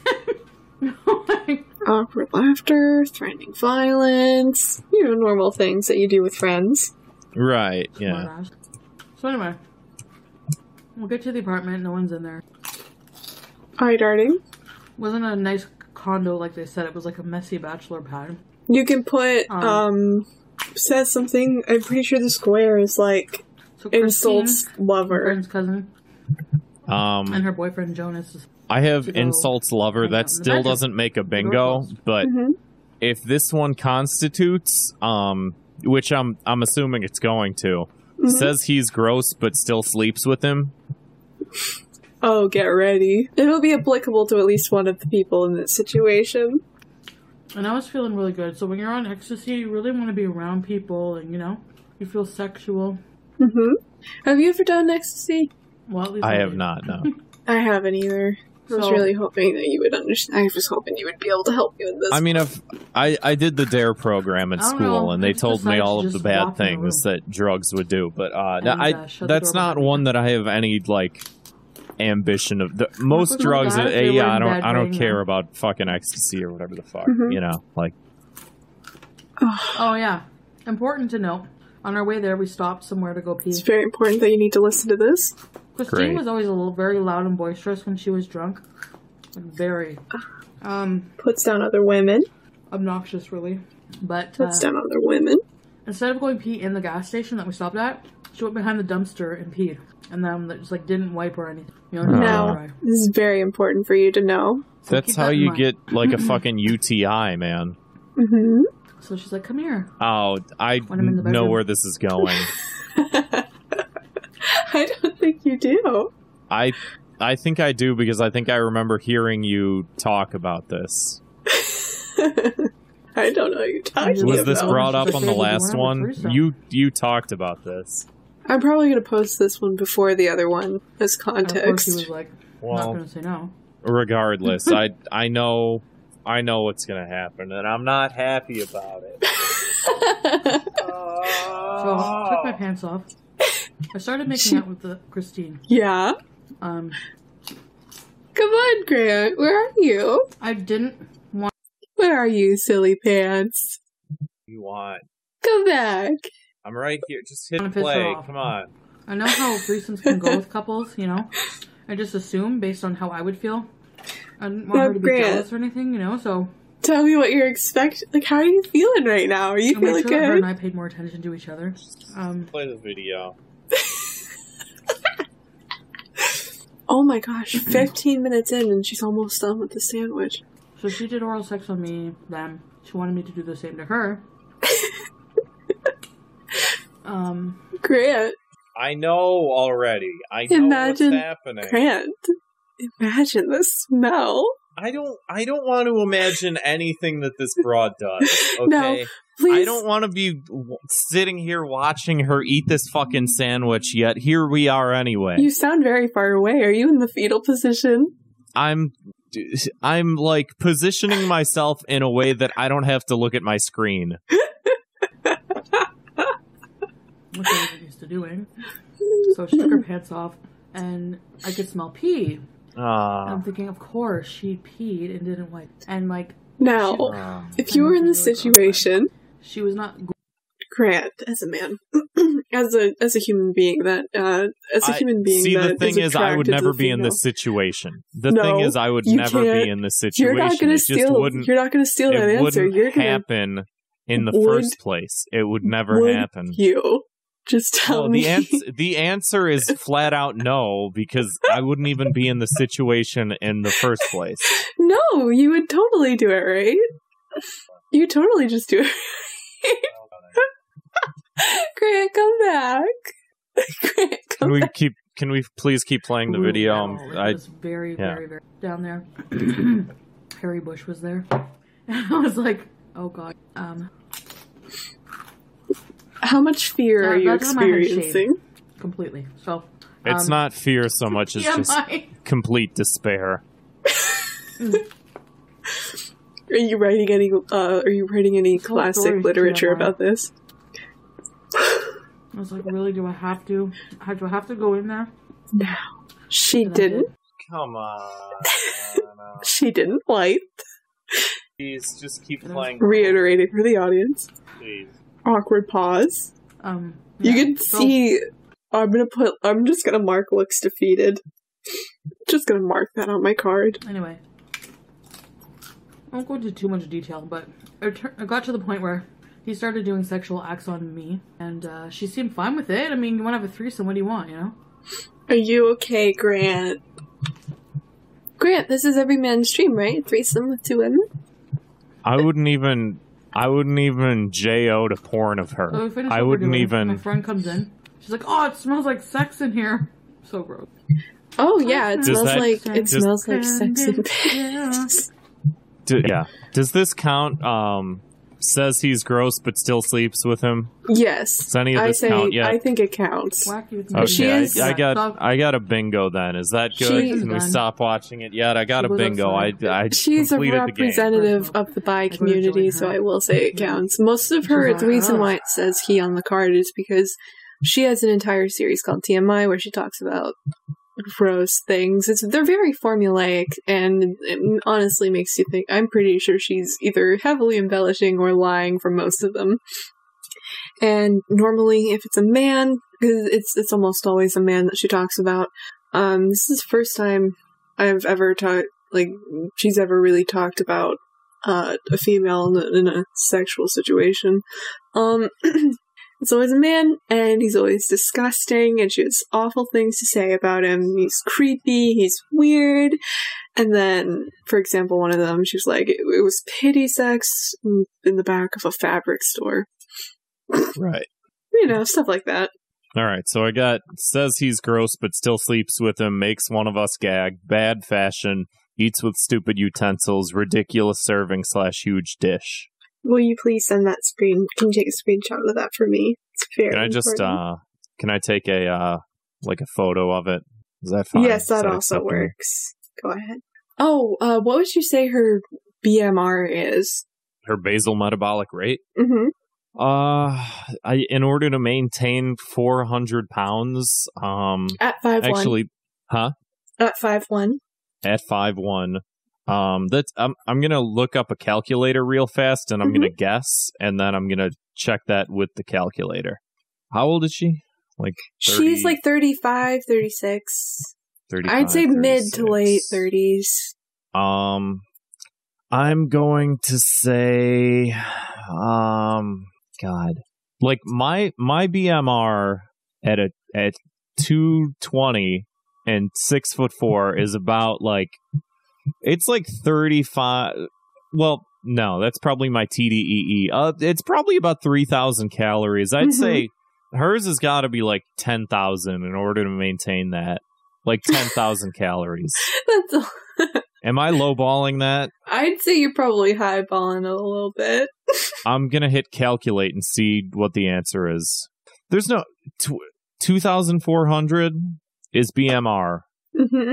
in?" (laughs) Like, awkward laughter, threatening violence, you know, normal things that you do with friends. Right? Yeah. smartass. So anyway, we'll get to the apartment. No one's in there. Hi, darting. wasn't a nice condo like they said. It was like a messy bachelor pad. You can put, Um, um, says something, I'm pretty sure the square is like So Christine, insults lover. friend's cousin, and Um, her boyfriend Jonas. Is, I have insults lover. That still doesn't make a bingo, but Mhm. if this one constitutes, um, which I'm I'm assuming it's going to, Mhm. says he's gross but still sleeps with him. Oh, get ready. It'll be applicable to at least one of the people in this situation. and I was feeling really good. So when you're on ecstasy, you really want to be around people, and you know, you feel sexual. Hmm Have you ever done ecstasy? Well, I have did. not. No. (laughs) I haven't either. I was So- really hoping that you would understand. I was hoping you would be able to help me with this. I mean, if I I did the Dare program at school, know. and they told me all of the bad walking in the things that drugs would do, but uh, And, I uh, that's not one you. that I have any like ambition of. The, most drugs, guys, uh, yeah, I don't I don't care them. about fucking ecstasy or whatever the fuck, Mhm. you know, like Oh yeah, important to note. On our way there, we stopped somewhere to go pee. it's very important that you need to listen to this. Christine Great. was always a little very loud and boisterous when she was drunk. Like very um Puts down other women. obnoxious really. But uh, Puts down other women. instead of going pee in the gas station that we stopped at, she went behind the dumpster and peed. and then just like didn't wipe or anything. You know, just No. dry. This is very important for you to know. So That's how that you mind. get like a (clears throat) fucking UTI, man. hmm So she's like, "Come here." Oh, I When I'm in the know where this is going. (laughs) I don't think you do. I I think I do because I think I remember hearing you talk about this. (laughs) I don't know what you're talking Was Yeah, this about. brought up on the last wanna have a one? You you talked about this. I'm probably gonna post this one before the other one as And of course, he was context. like, "Not Well, gonna say no." regardless, (laughs) I I know I know what's gonna happen, and I'm not happy about it. (laughs) So I took my pants off. I started making out with the Christine. yeah. Um, Come on, Grant. Where are you? I didn't want. Where are you, silly pants? You want? Come back. I'm right here. Just hit Wanna piss her play. Come on. I know how threesomes can go with couples. You know, I just assume based on how I would feel. I didn't want Now, her to be Grant. jealous or anything. You know, so Tell me what you're expecting. Like, how are you feeling right now? Are you I made feeling sure that her good? and I paid more attention to each other. Um, Play the video. (laughs) Oh my gosh, 15 minutes in and she's almost done with the sandwich. so she did oral sex on me. Then she wanted me to do the same to her. (laughs) um, Grant, I know already. I know Imagine what's happening. Grant, imagine the smell. I don't. I don't want to imagine anything that this broad does. (laughs) Okay. No, Please. I don't want to be w- sitting here watching her eat this fucking sandwich. Yet here we are anyway. You sound very far away. Are you in the fetal position? I'm. I'm like positioning myself in a way that I don't have to look at my screen. (laughs) which I wasn't used to doing. Eh? So she took her pants off, and I could smell pee. And Ah. I'm thinking, of course, she peed and didn't wipe. And like, Now, Ah. if you were in this situation, she was not. Grant, as a man, (clears throat) as a as a human being, that uh, as a I- human being, See, the thing is, I would never be in this situation. The No, thing is, I would never can't- be in this situation. You're not going to it just steal. You're not going to steal that it answer. wouldn't You're going to happen in the Would first place. It would never would happen. You just tell No, me. the answer (laughs) the answer is flat out no because I wouldn't even be in the situation in the first place. no, you would totally do it, right? You totally just do it. (laughs) Grant, come back. (laughs) Grant, Can we back. keep? Can we please keep playing the video? Um, I was very, yeah. very, very down there. (clears throat) Harry Bush was there. And I was like, oh god. Um, How much fear Yeah, are you that's how my head shaved. experiencing? completely. So. it's um, not fear so (laughs) much as just TMI. complete despair. (laughs) Are you writing any? Uh, are you writing any This classic story's literature TMI. about this? I was like, really? Do I have to? How do I have to go in there? No, she And I didn't. did. Come on, (laughs) She didn't wipe. please just keep And I was- playing. Reiterating for the audience. Please. Awkward pause. Um, You can so- see. I'm gonna put. I'm just gonna mark looks defeated. Just gonna mark that on my card. Anyway, I won't go into too much detail, but it, tur- it got to the point where he started doing sexual acts on me, and uh, she seemed fine with it. I mean, you want to have a threesome? What do you want? You know? Are you okay, Grant? Grant, this is every man's dream, right? Threesome with two women. I wouldn't even. I wouldn't even jo to porn of her. So we I wouldn't doing. even. My friend comes in. She's like, "Oh, it smells like sex in here." (laughs) So gross. Oh yeah, it Does smells that- like it Does- smells like sex and Yeah. piss. (laughs) Do, yeah. Does this count? Um, says he's gross but still sleeps with him. Yes, Does any of I this say count yet? I think it counts. Wacky Okay, She me. is- I, I got I got a bingo then. Is that good? She- Can we stop watching it yet? I got a bingo. I, upset. I She's a completed the representative of the bi community, joined so. I will say it counts. Most of her, the reason why it says he on the card is because she has an entire series called TMI where she talks about gross things. It's they're very formulaic, and it honestly makes you think. I'm pretty sure she's either heavily embellishing or lying for most of them. And normally, if it's a man, 'cause it's it's almost always a man that she talks about. Um, this is the first time I've ever talked like she's ever really talked about uh, a female in a, in a sexual situation. Um, (clears throat) It's always a man, and he's always disgusting, and she has awful things to say about him. He's creepy, he's weird. And then, for example, one of them, she was like, it, it was pity sex in the back of a fabric store. Right. You know, stuff like that. All right. So I got says he's gross, but still sleeps with him, makes one of us gag, bad fashion, eats with stupid utensils, ridiculous serving slash huge dish. Will you please send that screen? Can you take a screenshot of that for me? It's very Can I just important. uh can I take a uh like a photo of it? Is that fine? yes, Is that also acceptable? works. Go ahead. Oh, uh, what would you say her BMR is? Her basal metabolic rate. Mm-hmm. Uh, I in order to maintain 400 pounds, um, At five one. actually, huh? At five one. At five one, um, that's I'm I'm gonna look up a calculator real fast, and I'm gonna guess, and then I'm gonna check that with the calculator. How old is she? Like 30, She's like 35, 36. 35, I'd say mid to late 30s. Um, I'm going to say, um, God, like my my BMR at a at two twenty and six foot four is about like it's like thirty five. Well, no, that's probably my TDEE. Uh, it's probably about three thousand calories. I'd Mhm. say hers has got to be like ten thousand in order to maintain that. Like ten thousand calories. (laughs) That's (laughs) Am I lowballing that? I'd say you're probably highballing it a little bit. (laughs) I'm gonna hit calculate and see what the answer is. There's no tw- 2,400 is BMR hmm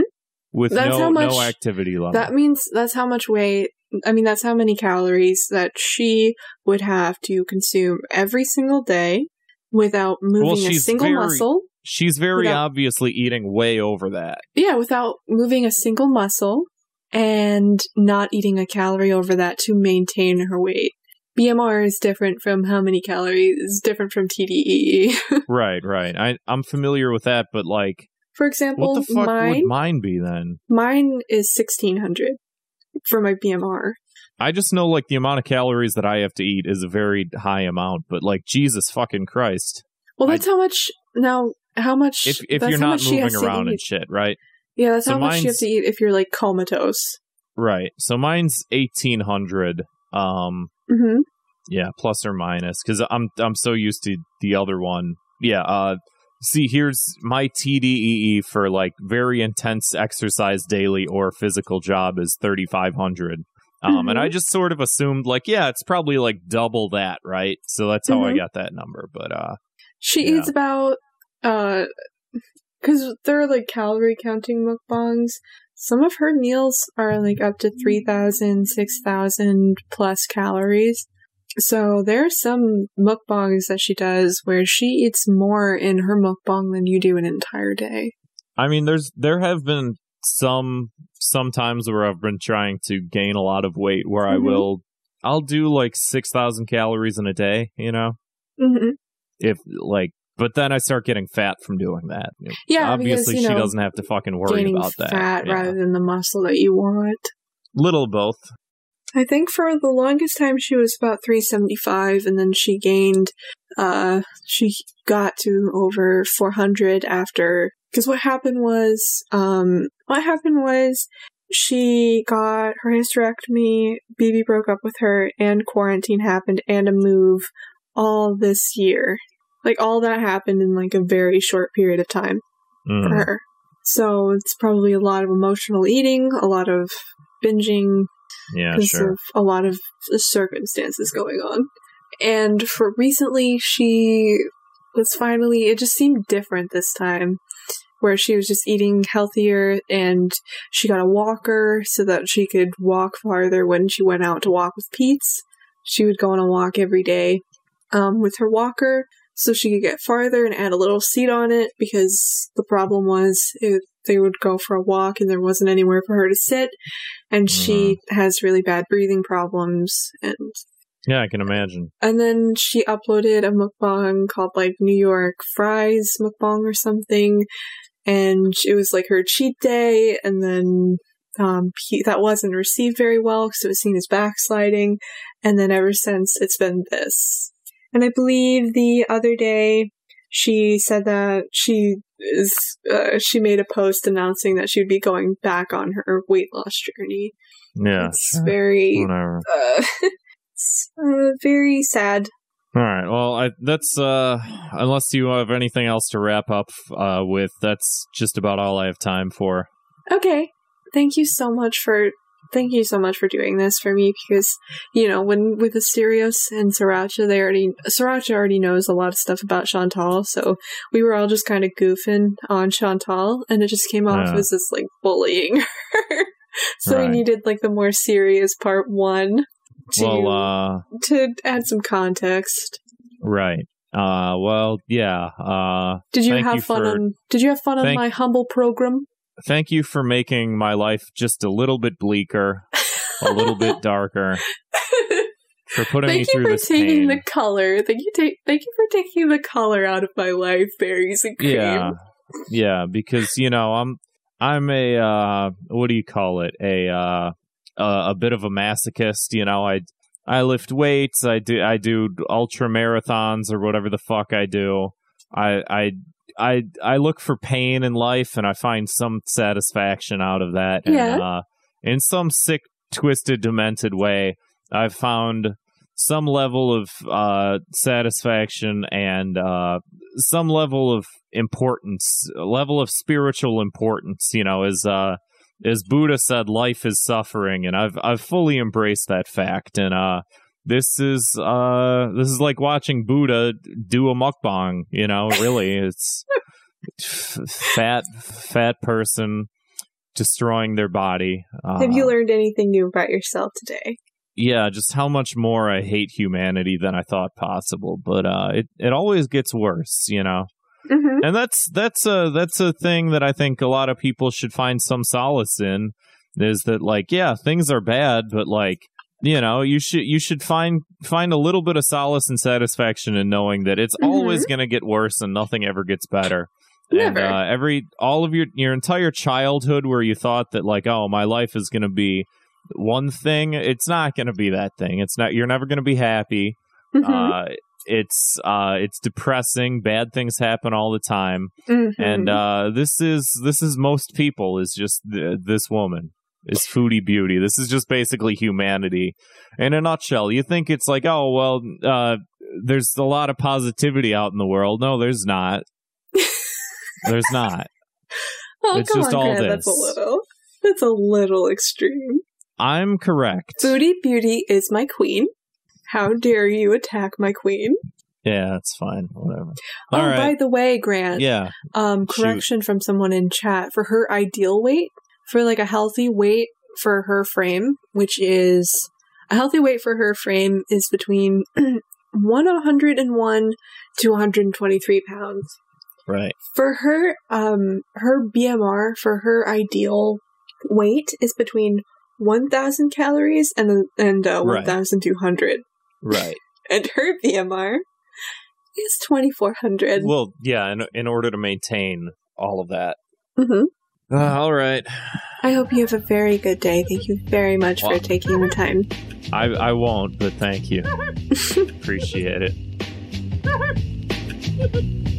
with That's no how much- no activity level. That means that's how much weight. I mean, that's how many calories that she would have to consume every single day without moving a she's single very- muscle. She's very without- obviously eating way over that. Yeah, without moving a single muscle and not eating a calorie over that to maintain her weight. BMR is different from how many calories, is different from TDEE. (laughs) right, right. I I'm familiar with that, but like, For example, what the fuck mine would mine be then? mine is 1600 for my BMR. I just know like the amount of calories that I have to eat is a very high amount, but like Jesus fucking Christ, Well, I- that's how much now how much if if you're not much she has moving around and shit, right? Yeah, that's So how much you have to eat if you're like comatose. Right. So mine's 1800. Um, hmm Yeah, plus or minus, because I'm I'm so used to the other one. Yeah. Uh, see, here's my TDEE for like very intense exercise daily or physical job is 3500. Um, and Mhm. I just sort of assumed like, yeah, it's probably like double that, right? So that's how I Mhm. got that number. But uh, She Yeah. eats about uh because they're like calorie counting mukbangs. Some of her meals are like up to 3,000, 6,000 plus calories. So there are some mukbangs that she does where she eats more in her mukbang than you do an entire day. I mean, there's there have been some some times where I've been trying to gain a lot of weight where I Mhm. will I'll do like six thousand calories in a day, you know. hmm if like but then I start getting fat from doing that. Yeah, Obviously because, she know, doesn't have to fucking worry about that. fat rather than the muscle that you want. Little of both. I think for the longest time she was about 375 and then she gained uh she got to over 400 after cuz what happened was um what happened was she got her hysterectomy, BB broke up with her and quarantine happened and a move all this year. Like all that happened in like a very short period of time Mm. for her. So it's probably a lot of emotional eating, a lot of binging, Yeah, because sure. of a lot of circumstances going on. And for recently, she was finally, it just seemed different this time, where she was just eating healthier and she got a walker so that she could walk farther when she went out to walk with Pete's. She would go on a walk every day um, with her walker so she could get farther and add a little seat on it because the problem was it, they would go for a walk and there wasn't anywhere for her to sit. And she has really bad breathing problems and Yeah, I can imagine. and then she uploaded a mukbang called like New York Fries mukbang or something. And it was like her cheat day. And then um he, that wasn't received very well because it was seen as backsliding. And then ever since it's been this. And I believe the other day she said that she is uh, she made a post announcing that she'd be going back on her weight loss journey. Yeah. It's very uh, (laughs) it's uh, very sad. All right. Well, I, that's uh, unless you have anything else to wrap up uh, with, that's just about all I have time for. Okay. Thank you so much for thank you so much for doing this for me because you know when with Asterios and Sriracha they already Sriracha already knows a lot of stuff about Chantal so we were all just kind of goofing on Chantal and it just came off Yeah. as this like bullying (laughs) her so Right. we needed like the more serious part one to Well, uh, to add some context right. Uh, well, yeah. Uh, did you have you fun for- on did you have fun on my humble program thank you for making my life just a little bit bleaker, a little bit (laughs) darker, for putting me Thank you through for this taking pain. the color. Thank you take thank you for taking the color out of my life, berries and cream. yeah, yeah. Because you know, I'm I'm a uh, what do you call it? A uh, a, a bit of a masochist. You know, I I lift weights. I do I do ultra marathons or whatever the fuck I do. I I. I I look for pain in life and I find some satisfaction out of that. And, Yeah. uh, in some sick, twisted, demented way, I've found some level of uh, satisfaction and uh, some level of importance, a level of spiritual importance. You know, as uh, as Buddha said, life is suffering, and I've I've fully embraced that fact. And uh, this is uh, this is like watching Buddha do a mukbang. You know, really, (laughs) it's fat fat person destroying their body. Uh, Have you learned anything new about yourself today? yeah, just how much more I hate humanity than I thought possible. But uh, it it always gets worse, you know. Mm-hmm. And that's that's a that's a thing that I think a lot of people should find some solace in. Is that like, yeah, things are bad, but like, you know, you should you should find find a little bit of solace and satisfaction in knowing that it's Mhm. always going to get worse and nothing ever gets better. Never. And uh, every all of your your entire childhood where you thought that like, oh, my life is going to be one thing, it's not going to be that thing. It's not. You're never going to be happy. Mm-hmm. Uh, it's uh, it's depressing. Bad things happen all the time, Mhm. and uh, this is this is most people is just th- this woman is foodie beauty. This is just basically humanity in a nutshell. You think it's like, oh well, uh, there's a lot of positivity out in the world. No, there's not. there's not. (laughs) oh, it's come just on, all Grant, That's a little. That's a little extreme. I'm correct. Booty Beauty is my queen. How dare you attack my queen? Yeah, that's fine. Whatever. oh, All right. by the way, Grant. yeah. Um, Shoot. correction from someone in chat for her ideal weight for like a healthy weight for her frame, which is a healthy weight for her frame is between (clears throat) 101 to 123 pounds. Right. For her, um, her BMR for her ideal weight is between 1,000 calories and and uh, Right. 1,200, Right. (laughs) and her BMR is 2,400. well, yeah. In in order to maintain all of that. Mm hmm Uh, all right. I hope you have a very good day. Thank you very much Wow. for taking the time. I I won't, but thank you. (laughs) Appreciate it. (laughs)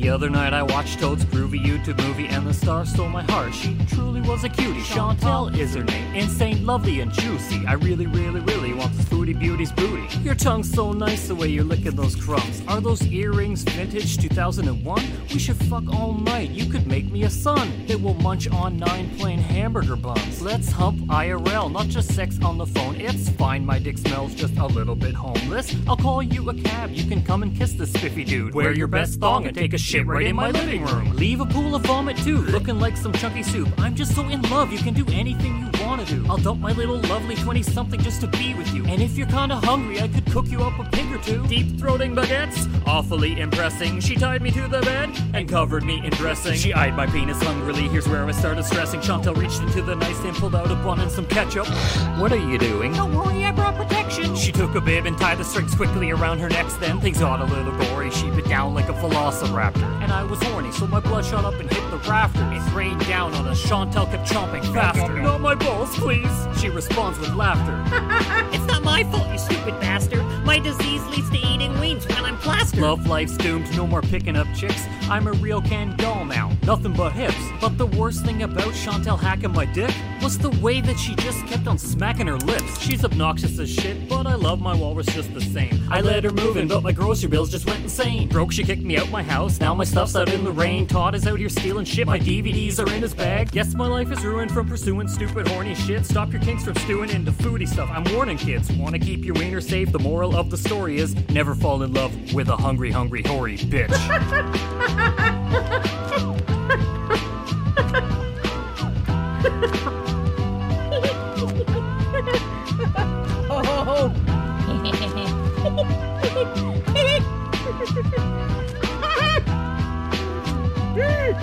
The other night I watched Toad's groovy YouTube movie and the star stole my heart. She truly was a cutie. Chantal is her name. Insane, lovely, and juicy. I really, really, really want this foodie beauty's booty. Your tongue's so nice the way you're licking those crumbs. Are those earrings vintage 2001? We should fuck all night. You could make me a son that will munch on nine plain hamburger buns. Let's hump IRL, not just sex on the phone. It's fine, my dick smells just a little bit homeless. I'll call you a cab. You can come and kiss this spiffy dude. Wear your best thong and take a shit right in my living room. Leave a pool of vomit too, looking like some chunky soup. I'm just so in love, you can do anything you wanna do. I'll dump my little lovely 20 something just to be with you. And if you're kinda hungry, I could cook you up a pig or two. Deep throating baguettes, awfully impressing. She tied me to the bed and covered me in dressing. She eyed my penis hungrily, here's where I started stressing. Chantal reached into the nightstand, pulled out a bun and some ketchup. What are you doing? Don't worry, I brought protection. She took a bib and tied the strings quickly around her neck. Then things got a little gory. She bit down like a velociraptor. And I was horny, so my blood shot up and hit the rafter. It rained down on us. Chantal kept chomping faster. Not my balls, please. She responds with laughter. (laughs) it's not my fault, you stupid bastard. My disease leads to eating wings when I'm plastered. Love life's doomed, no more picking up chicks. I'm a real Ken doll now, nothing but hips. But the worst thing about Chantal hacking my dick was the way that she just kept on smacking her lips. She's obnoxious as shit, but I love my walrus just the same. I let her move in, but my grocery bills just went insane. Broke, she kicked me out my house. Now my stuff's out in the rain. Todd is out here stealing shit. My DVDs are in his bag. Guess my life is ruined from pursuing stupid, horny shit. Stop your kinks from stewing into foodie stuff. I'm warning kids. Wanna keep your wiener safe? The moral of the story is never fall in love with a hungry, hungry, hoary bitch. (laughs) (laughs) Ha